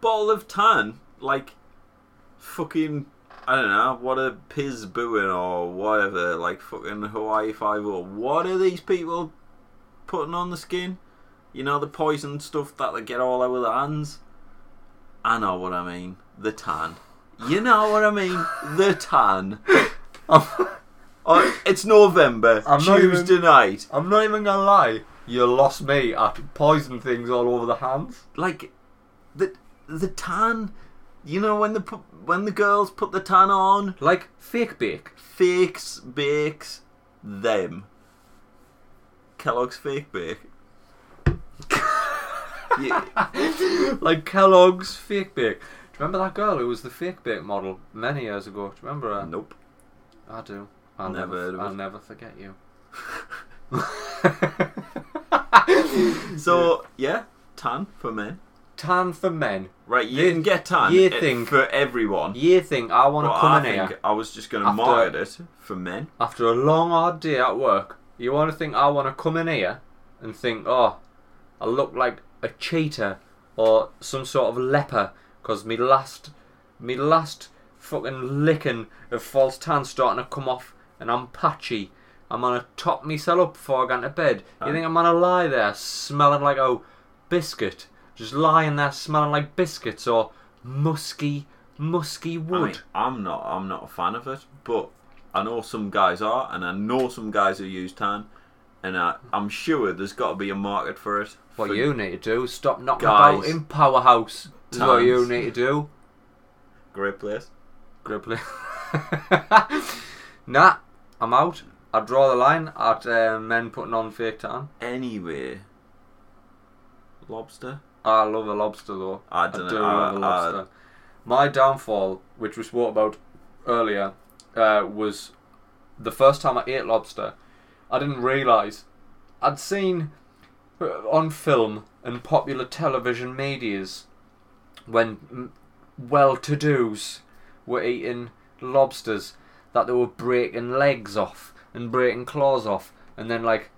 Bottle of tan. Like fucking. I don't know. What a Piz Buin or whatever. Like fucking Hawaii Five O. What are these people putting on the skin? You know the poison stuff that they get all over the hands. I know what I mean. The tan. You know what I mean. The tan. Oh, it's November. I'm not Tuesday even- night. I'm not even gonna lie. You lost me I poison things all over the hands. like the the tan. You know when the pu- when the girls put the tan on, Like fake bake. fakes bakes them. Kellogg's fake bake. like Kellogg's fake bake. Remember that girl who was the fake bait model many years ago? Do you remember her? nope. I do. I'll Never never, heard of I'll it. never forget you. So yeah, tan for men. tan for men. Right, you You- can get tan you eh, think- for everyone. You think I want to but come I in think here I was just going to After- market it for men. after a long hard day at work? You want to think I want to come in here and think, oh, I look like a cheetah or some sort of leper because me last, me last fucking licking of false tan starting to come off and I'm patchy. I'm gonna top myself up before I go to bed. You think I'm gonna lie there smelling like a biscuit? Just lying there smelling like biscuits or musky, musky I wood. mean, I'm not. I'm not a fan of it, but I know some guys are, and I know some guys who use tan, and I, I'm sure there's got to be a market for it. What for you need to do is stop knocking Guys. about in Powerhouse. Is what you need to do. Great place. Gripply. nah, I'm out. I draw the line at uh, men putting on fake tan. Anyway, lobster. I love a lobster though. I I do know. love a I- lobster. My downfall, which we spoke about earlier, uh, was the first time I ate lobster. I didn't realise I'd seen uh, on film and popular television medias when well-to-dos were eating lobsters that they were breaking legs off and breaking claws off, and then like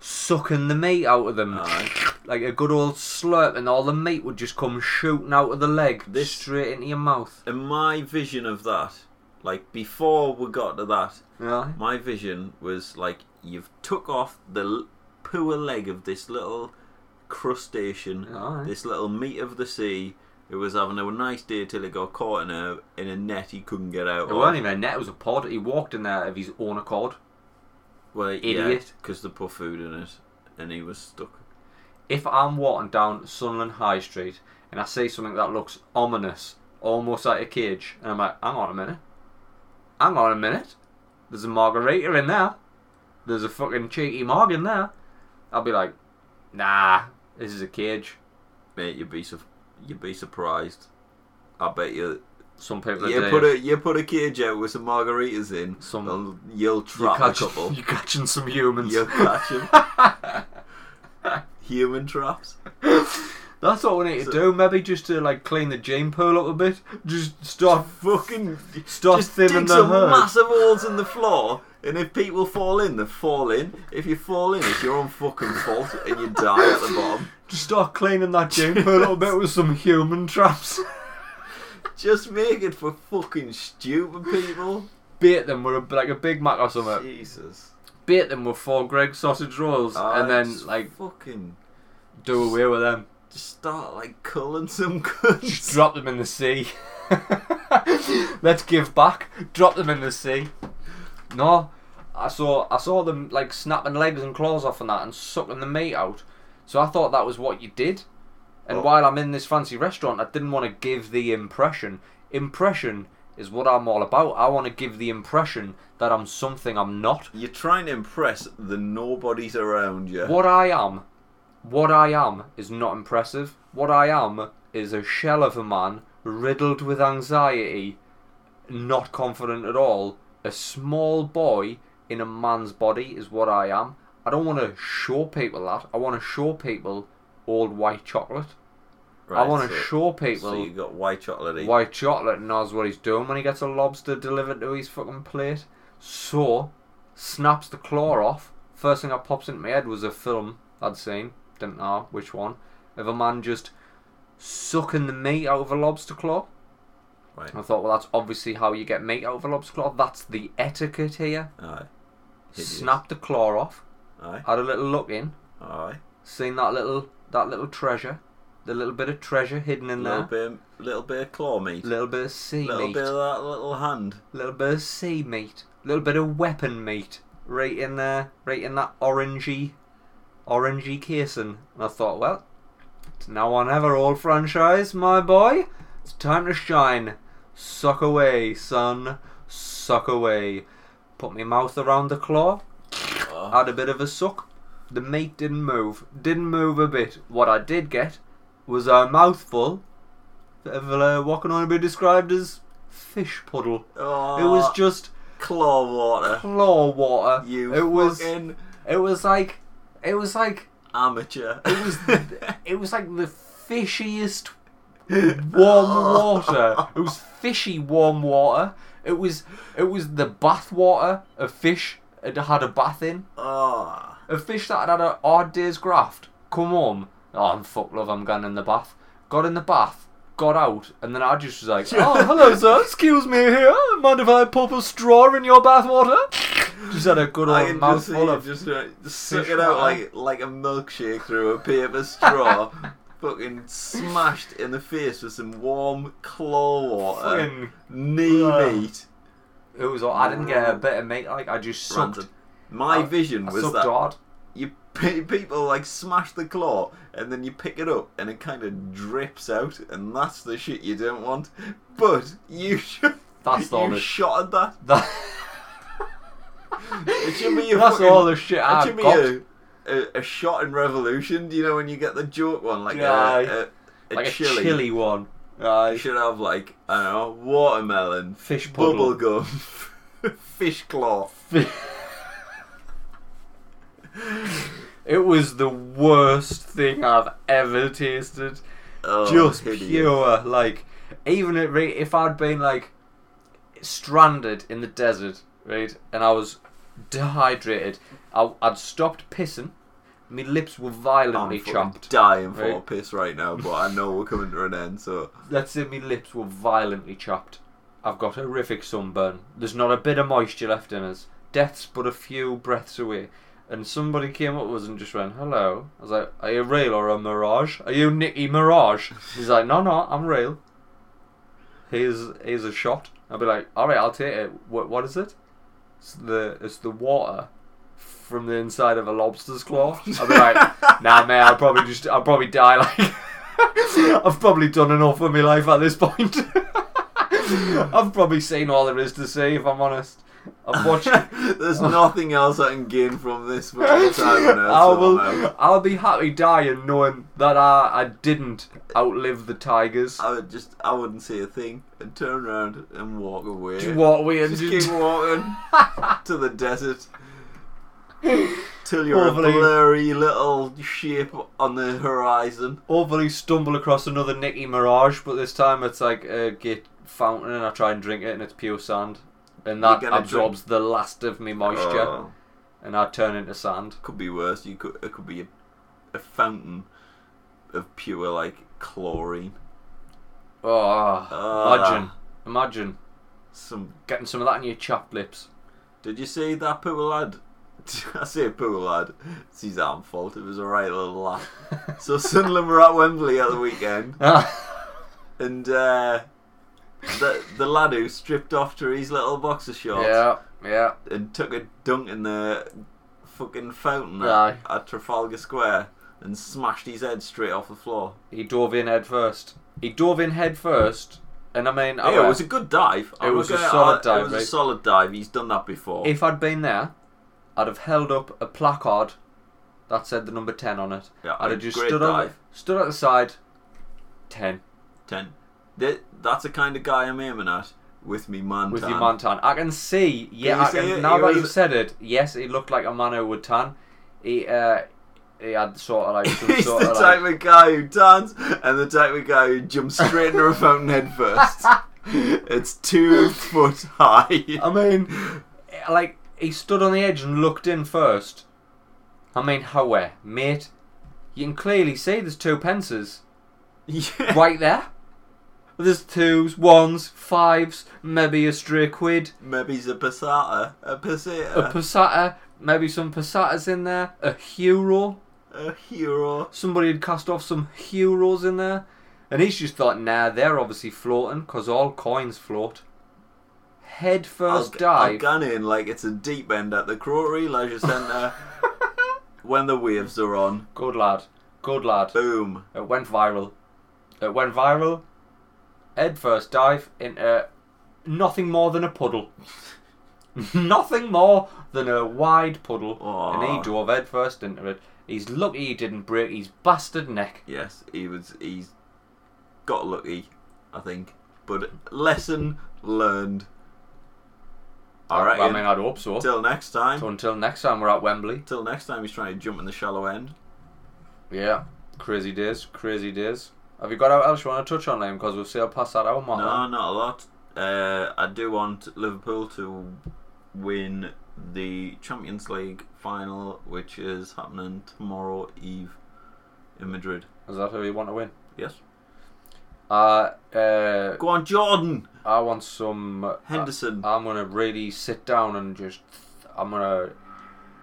sucking the meat out of them, Aye. like a good old slurp, and all the meat would just come shooting out of the leg, This- straight into your mouth. And my vision of that, like before we got to that, my vision was like you've took off the l- poor leg of this little crustacean, Aye. this little meat of the sea. It was having a nice day till it got caught in a in a net he couldn't get out. It of. wasn't even a net; it was a pod. He walked in there of his own accord. well, idiot. because they put food in it, and he was stuck. If I'm walking down Sunland High Street and I see something that looks ominous, almost like a cage, and I'm like, hang on a minute, hang on a minute, there's a margarita in there, there's a fucking cheeky marg in there, I'll be like, nah, this is a cage. Mate, you'd be su- you'd be surprised. I bet you Some people you put a you put a cage out with some margaritas in, Some- you'll trap a couple. you're catching some humans. You'll catch 'em. Human traps. That's what we need to do. Maybe just to like clean the gene pool up a bit. Just start Fucking start just thinning dig the some herd. massive holes in the floor, and if people fall in, they fall in. If you fall in, it's your own fucking fault, and you die at the bottom. Just start cleaning that gym up a bit with some human traps. Just make it for fucking stupid people. Bait them with a, like a Big Mac or something. Jesus. Bait them with four Greggs sausage rolls, Ah, and then like fucking do away with them. just start like culling some Just cunts. drop them in the sea. Let's give back. Drop them in the sea. No, I saw I saw them like snapping legs and claws off and that and sucking the meat out. So I thought that was what you did. And Oh. while I'm in this fancy restaurant, I didn't want to give the impression. Impression is what I'm all about. I want to give the impression that I'm something I'm not. You're trying to impress the nobodies around you. What I am, what I am is not impressive. What I am is a shell of a man riddled with anxiety, not confident at all. A small boy in a man's body is what I am. I don't want to show people that. I want to show people old white chocolate. I want to so- show people So you got white chocolate. white chocolate knows what he's doing when he gets a lobster delivered to his fucking plate. So, snaps the claw off. First thing that pops into my head was a film I'd seen, didn't know which one, of a man just sucking the meat out of a lobster claw. Right. I thought, well, that's obviously how you get meat out of a lobster claw. That's the etiquette here. Aye. Hideous. Snapped the claw off, Aye. had a little look in, Aye. seen that little that little treasure, the little bit of treasure hidden in little there, bit, little bit of claw meat. little bit of sea little meat. Little bit of that little hand. little bit of sea meat, little bit of weapon meat, right in there, right in that orangey, orangey casing. And I thought, well, it's now or never, old franchise, my boy. It's time to shine. Suck away, son. Suck away. Put my mouth around the claw. Oh, Had a bit of a suck. The mate didn't move. Didn't move a bit. What I did get was a mouthful of uh, what can only be described as fish puddle. Oh, It was just claw water. claw water. You it was fucking it was like it was like amateur. it was it was like the fishiest warm water. It was fishy warm water. It was it was the bath water a fish had had a bath in. oh. A fish that had had a hard day's graft. Come home. Oh, I'm fuck love. I'm going in the bath. Got in the bath. Got out, and then I just was like, "Oh, hello, sir. Excuse me here. Mind if I pop a straw in your bath water?" Just had a good I old mouthful of just, uh, just suck it out water. like like a milkshake through a paper straw. fucking smashed in the face with some warm claw water. fucking. knee Ugh. meat. It was. all- I didn't get a bit of meat. Like I just sucked. Ranted. My I- vision I was sucked that hard. you pe- people like smash the claw and then you pick it up and it kind of drips out and that's the shit you don't want. But you should. That's all you shot at that. That, It should be a that's fucking, all the shit It I should be got. a, a, a shot in Revolution. Do you know when you get the joke one like Aye. a, a, a like chili? a chili one. You should have like I don't know watermelon, Fish bubble gum, fish claw. It was the worst thing I've ever tasted. Oh, Just hideous. pure, like, even if, if I'd been like stranded in the desert, right, and I was dehydrated. I, I'd stopped pissing. My lips were violently I'm chopped. dying for a piss right now, but I know we're coming to an end, so Let's say my lips were violently chopped. I've got horrific sunburn. There's not a bit of moisture left in us. Death's but a few breaths away. And somebody came up to us and just went, hello. I was like, are you real or a mirage? Are you Nicky Mirage? He's like, no, no, I'm real. Here's, here's a shot. I'll be like, alright, I'll take it. What, what is it? It's the, it's the water from the inside of a lobster's claw. I'll be like, nah, mate, I'll probably just, I'll probably die like. I've probably done enough with my life at this point. I've probably seen all there is to see, if I'm honest. I've watched. there's nothing else I can gain from this fucking time on earth. I so I'm will. I'll be happy dying knowing that I, I didn't outlive the tigers. I would just, I wouldn't say a thing and turn around and walk away. Just walk away and Just just, keep walking to the desert till you're Hopefully- a blurry little shape on the horizon. hopefully stumble across another Nicky Mirage, but this time it's like a gate fountain, and I try and drink it, and it's pure sand, and that absorbs the last of me moisture, Oh, and I turn into sand. could be worse. You could, it could be a, a fountain of pure like chlorine. Oh, Ah. imagine, imagine Some. getting some of that in your chapped lips. Did you see that poor lad? I say a poor lad. It's his own fault. It was a right little laugh. So Sunderland were at Wembley at the weekend, and uh, the the lad who stripped off to his little boxer shorts yeah, yeah. and took a dunk in the fucking fountain Aye. at, at Trafalgar Square and smashed his head straight off the floor. He dove in head first. He dove in head first, and I mean, Yeah, alright, it was a good dive. It was a solid dive, It was a solid dive. He's done that before. if I'd been there, I'd have held up a placard that said the number ten on it. yeah, I'd have just great stood on, stood at the side. Ten Ten. That- That's the kind of guy I'm aiming at with me man with tan. your man tan. I can see. Yeah, I can, now He that you've said it, yes, he looked like a man who would tan. He uh, he had sort of like some He's sort the of type like, of guy who tans and the type of guy who jumps straight into a fountain head first. it's two foot high. I mean, like he stood on the edge and looked in first. I mean, how where, mate? You can clearly see there's two pences Yeah. right there. There's twos, ones, fives, maybe a stray quid, Maybe he's a peseta. A a peseta. peseta, maybe some pesetas in there, a hero. A hero. Somebody had cast off some heroes in there. And he's just thought, nah, they're obviously floating, because all coins float. Head 1st I'll, I'll dive. gun in like it's a deep end at the Crowtree Leisure Centre when the waves are on. Good lad. Good lad. Boom. It went viral. It went viral. Head first dive into nothing more than a puddle. nothing more than a wide puddle. And he dove head first into it. He's lucky he didn't break his bastard neck. Yes, he was. He's got lucky, I think. But lesson learned. All right. I mean, I'd hope so. Till next time. So until next time, we're at Wembley. Till next time, he's trying to jump in the shallow end. Yeah. Crazy days. Crazy days. Have you got out else you want to touch on, Liam? Because we've sailed past that hour mark. No, not a lot. Uh, I do want Liverpool to win the Champions League final, which is happening tomorrow eve in Madrid. Is that who you want to win? Yes. Uh, uh, Go on, Jordan I want some. uh, Henderson. I'm gonna really sit down and just I'm gonna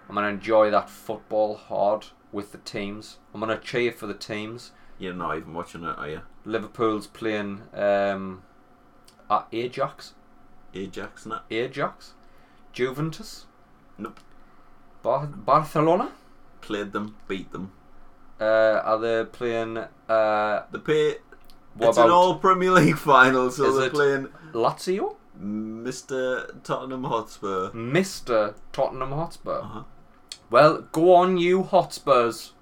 I'm gonna enjoy that football hard with the teams. I'm gonna cheer for the teams. You're not even watching it, are you? Liverpool's playing um, at Ajax, Ajax, not Ajax, Juventus, Nope. Bar- Barcelona. played them, beat them. Uh, are they playing? Uh, The pay. What it's an about all Premier League final, so they're playing Lazio, Mr. Tottenham Hotspur. Mister Tottenham Hotspur? Uh-huh. Well, go on, you Hotspurs.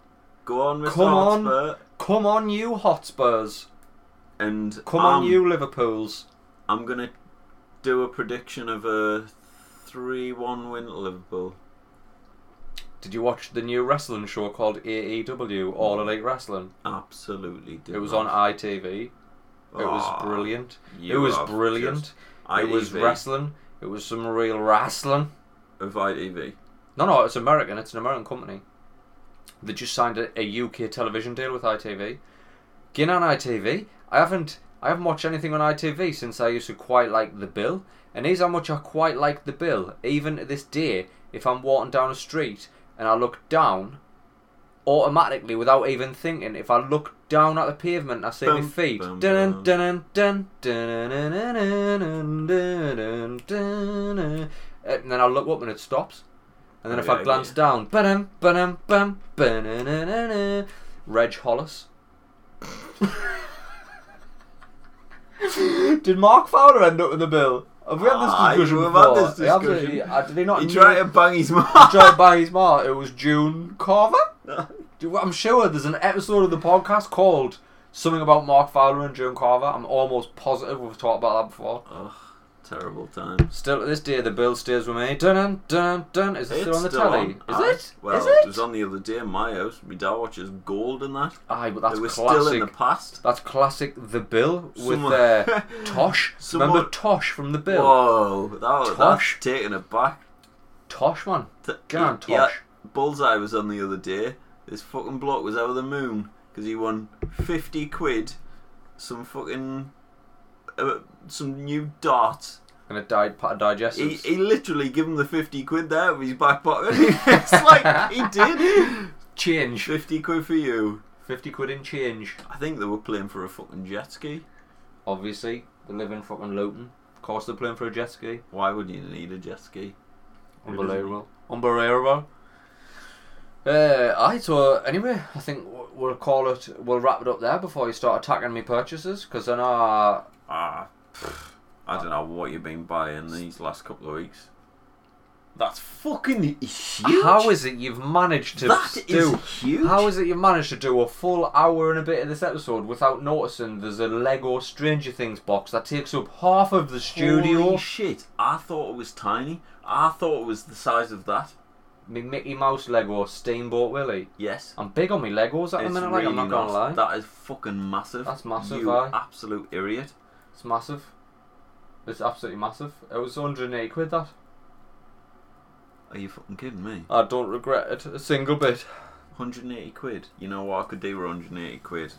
Go on, Mr. Come on. Come on, you Hotspurs. And Come I'm, on, you Liverpools. I'm gonna do a prediction of a three-one win to Liverpool. Did you watch the new wrestling show called AEW All mm. Elite Wrestling? Absolutely. Did It was not. on ITV. It was ah, brilliant. it was brilliant. It was wrestling. It was some real wrestling. of ITV. No, no, it's American. It's an American company. They just signed a, a UK television deal with ITV. Getting on ITV, I haven't I haven't watched anything on ITV since I used to quite like The Bill. And here's how much I quite like The Bill. Even to this day, if I'm walking down a street and I look down, automatically without even thinking, if I look down at the pavement, I see my feet. And then I look up and it stops. And then if I glance down, Reg Hollis. Did Mark Fowler end up with the bill? Have we had this Aye, discussion we've before? had this He absolutely- discussion. uh, did he not? He tried to bang his he mouth. tried to bang his ma. It was June Carver. Do- I'm sure there's an episode of the podcast called something about Mark Fowler and June Carver. I'm almost positive we've talked about that before. Ugh, terrible time. Still to this day, the bill stays with me. Dun dun dun. Is it still on the telly? Is Aye. it? Well, Is it it? was on the other day in my house. My dad watches Gold and that. Aye, but that's it was classic. still in the past. That's classic. The Bill with Someone- uh, Tosh. Someone- Remember Tosh from the Bill? Whoa, that was, Tosh. that's taking it back. Tosh man. T- Get on, he- he had- Tosh. Bullseye was on the other day. This fucking bloke was out of the moon because he won 50 quid, some fucking. Uh, some new darts. And. Part of He, digestives. he literally gave him the 50 quid there of his back pocket. it's like he did. change. 50 quid for you. Fifty quid in change. I think they were playing for a fucking jet ski. Obviously, they live in fucking Luton. Of course, they're playing for a jet ski. Why would you need a jet ski? Unbelievable. Unbelievable. Uh, aye, so anyway, I think we'll call it, we'll wrap it up there before you start attacking me purchases, because then I Ah, I don't know what you've been buying these last couple of weeks. That's fucking huge. how is it you've managed to That is do, huge. how is it you've managed to do a full hour and a bit of this episode without noticing there's a Lego Stranger Things box that takes up half of the studio? Holy shit! I thought it was tiny. I thought it was the size of that. Me Mickey Mouse Lego Steamboat Willie. Yes. I'm big on me Legos at the minute, like, I'm really not gonna lie. That is fucking massive. That's massive, You aye. absolute idiot. It's massive. It's absolutely massive. It was 180 quid that. Are you fucking kidding me? I don't regret it a single bit. 180 quid. You know what I could do with 180 quid?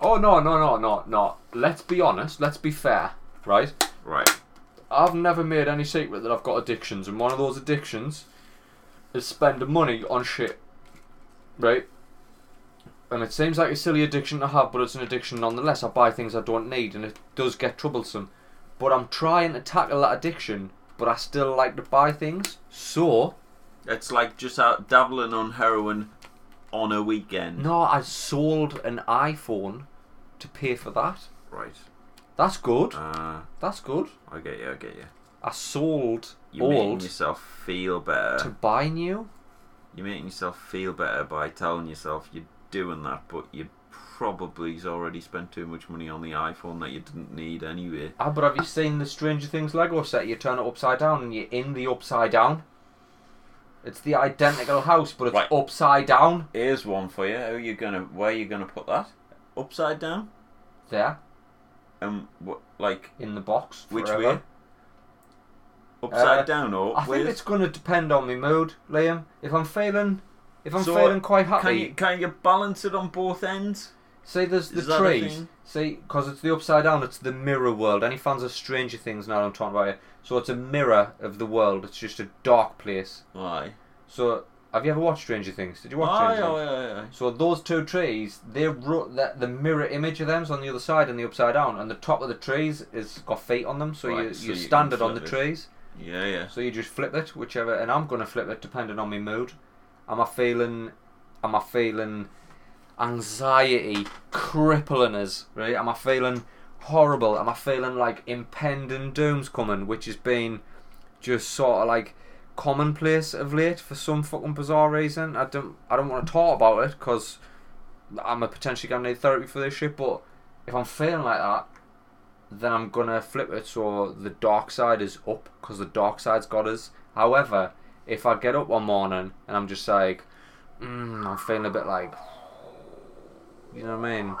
Oh no no no no no. Let's be honest. Let's be fair, right? Right. I've never made any secret that I've got addictions, and one of those addictions is spending money on shit, right? And it seems like a silly addiction to have, but it's an addiction nonetheless. I buy things I don't need, and it does get troublesome. But I'm trying to tackle that addiction, but I still like to buy things. So It's like just out dabbling on heroin on a weekend. no, I sold an iPhone to pay for that. Right. That's good. Uh, That's good. I get you. I get you. I sold You're making old yourself feel better. to buy new. You're making yourself feel better by telling yourself you're doing that, but you probably's already spent too much money on the iPhone that you didn't need anyway. Ah, but have you seen the Stranger Things Lego set? You turn it upside down and you're in the upside down. It's the identical house, but it's Right. upside down. Here's one for you. How are you gonna? Where are you gonna put that? Upside down? There, Um, what? Like in the box. which forever. way? Upside Uh, down or I think it's going to depend on my mood, Liam. If I'm feeling, if I'm So, feeling quite Can happy, you can you balance it on both ends? Say there's the Is that a trees. thing? See, because it's the upside down, it's the mirror world. Any fans of Stranger Things what I'm talking about. Here. So it's a mirror of the world. It's just a dark place. Aye. So have you ever watched Stranger Things? Did you watch Aye, Stranger aye, Things? aye, aye. So those two trees, they ru- that the mirror image of them's on the other side and the upside down, and the top of the trees is got feet on them. So Right, you so you you can standard on the flip it. trees. Yeah, yeah. So you just flip it, whichever, and I'm gonna flip it depending on my mood. Am I feeling? Am I feeling anxiety crippling us? Right? Am I feeling horrible? Am I feeling like impending doom's coming, which has been just sort of like commonplace of late for some fucking bizarre reason? I don't. I don't want to talk about it because I'm a potentially gonna need therapy for this shit. But if I'm feeling like that, then I'm gonna flip it so the dark side is up because the dark side's got us. However, if I get up one morning and I'm just like, mm, I'm feeling a bit like, you know what I mean?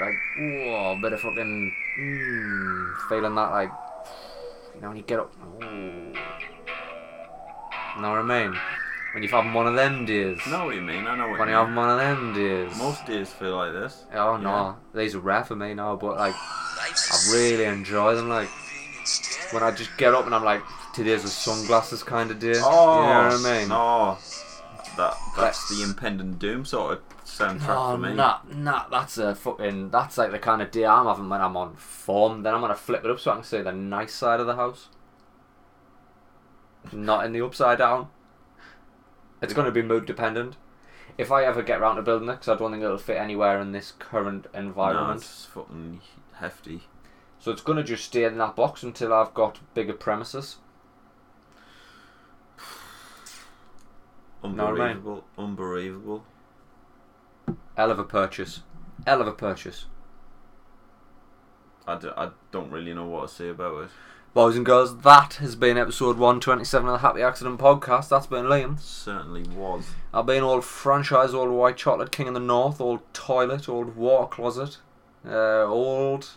Like, whoa, a bit of fucking, mm, feeling that like, you know, when you get up, ooh. You know what I mean? When you've having one of them days. I know what you mean. I know what When you you're mean. having one of them days. Most days feel like this. Oh no, these are rare for me now, but like I really enjoy them. Like when I just get up and I'm like, today's a sunglasses kind of day. Oh, you know what I mean? No, that that's the impending doom sort of soundtrack Oh, for me. nah, nah, that's a fucking, that's like the kind of day I'm having when I'm on form. Then I'm gonna flip it up so I can see the nice side of the house. Not in the upside down. It's gonna be mood dependent. If I ever get round to building it, because I don't think it'll fit anywhere in this current No, environment. it's fucking hefty. So it's gonna just stay in that box until I've got bigger premises. Know what I mean? Unbelievable, unbelievable. Hell of a purchase. Hell of a purchase. I, d- I don't really know what to say about it. Boys and girls, that has been episode 127 of the Happy Accident Podcast. That's been Liam. Certainly was. I've been old franchise, old white chocolate king in the north, old toilet, old water closet, uh, old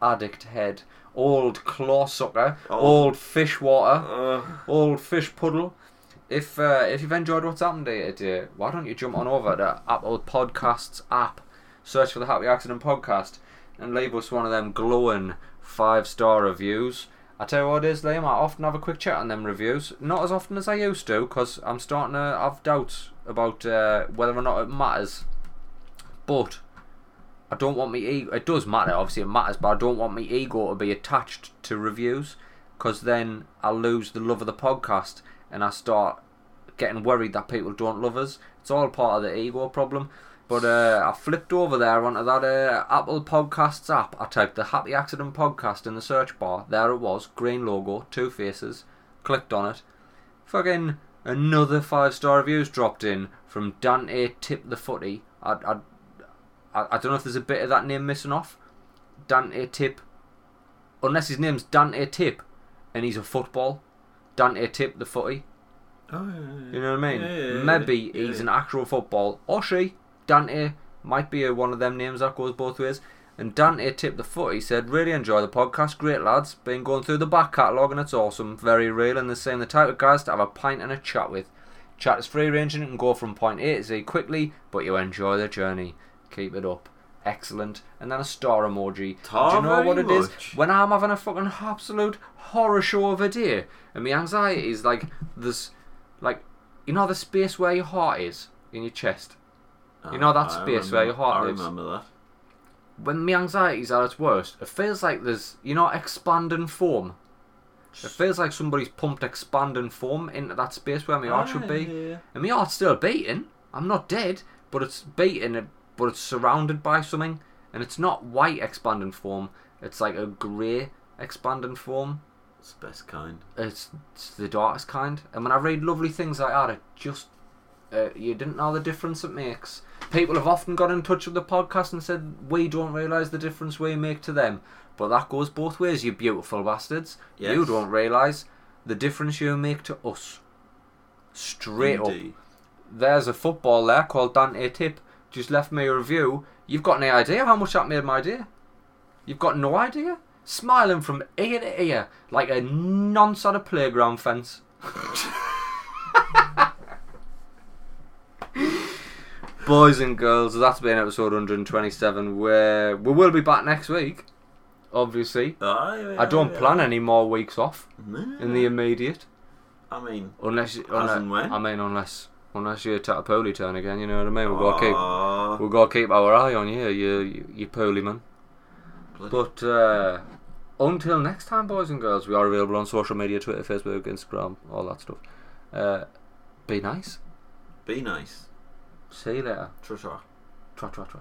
addict head, old claw sucker, Oh. old fish water, Uh, old fish puddle. If uh, if you've enjoyed what's happened here today, why don't you jump on over to Apple Podcasts app, search for the Happy Accident Podcast, and leave us one of them glowing five star reviews. I tell you what it is, Liam. I often have a quick chat on them reviews. Not as often as I used to, because I'm starting to have doubts about uh, whether or not it matters. But I don't want me ego. It does matter, obviously it matters, but I don't want me ego to be attached to reviews, because then I'll lose the love of the podcast, and I start getting worried that people don't love us. It's all part of the ego problem. But uh, I flipped over there onto that uh, Apple Podcasts app. I typed the Happy Accident Podcast in the search bar. There it was, green logo, two faces. Clicked on it. Fucking another five star reviews dropped in from Dante Tip the Footy. I, I, I, I don't know if there's a bit of that name missing off. Dante Tip. Unless his name's Dante Tip and he's a football. Dante Tip the Footy. oh, yeah, yeah, You know what I mean? Yeah, Maybe he's an actual football. Or she, Dante, might be a, one of them names that goes both ways. And Dante tipped the foot. He said, Really enjoy the podcast. Great lads. Been going through the back catalogue and it's awesome. Very real and the same. The type of guys to have a pint and a chat with. Chat is free ranging and can go from point A to Z quickly, but you enjoy the journey. Keep it up. Excellent. And then a star emoji. Tar Do you know what it is? much. When I'm having a fucking absolute horror show of a day, and my anxiety is like this, like you know the space where your heart is in your chest. You know that I space where your heart I lives? remember that. When my anxiety's at its worst, it feels like there's you know expanding foam. It feels like somebody's pumped expanding foam into that space where my heart should be. Ah, Yeah. And my heart's still beating. I'm not dead, but it's beating, it- but it's surrounded by something. And it's not white expanding foam, it's like a grey expanding foam. It's the best kind. It's, it's the darkest kind. And when I read lovely things like that, it just. Uh, you didn't know the difference it makes. People have often got in touch with the podcast and said, We don't realise the difference we make to them. But that goes both ways, you beautiful bastards. You don't realise the difference you make to us. Straight up. There's a football there called Dante Tip. Just left me a review. You've got any idea how much that made my day? You've got no idea? Smiling from ear to ear like a nonce on a playground fence. Boys and girls, that's been episode 127. Where we will be back next week, obviously. Ah, yeah, I don't yeah. plan any more weeks off Nah. in the immediate. I mean, Unless, unless and when? I mean, unless unless you Tatapoli turn again, you know what I mean. We've got to keep we've got to keep our eye on you, you you, you poorly man. But uh, until next time, boys and girls, we are available on social media: Twitter, Facebook, Instagram, all that stuff. Uh, be nice. be nice. See you later. Trust her. Tra tra tra.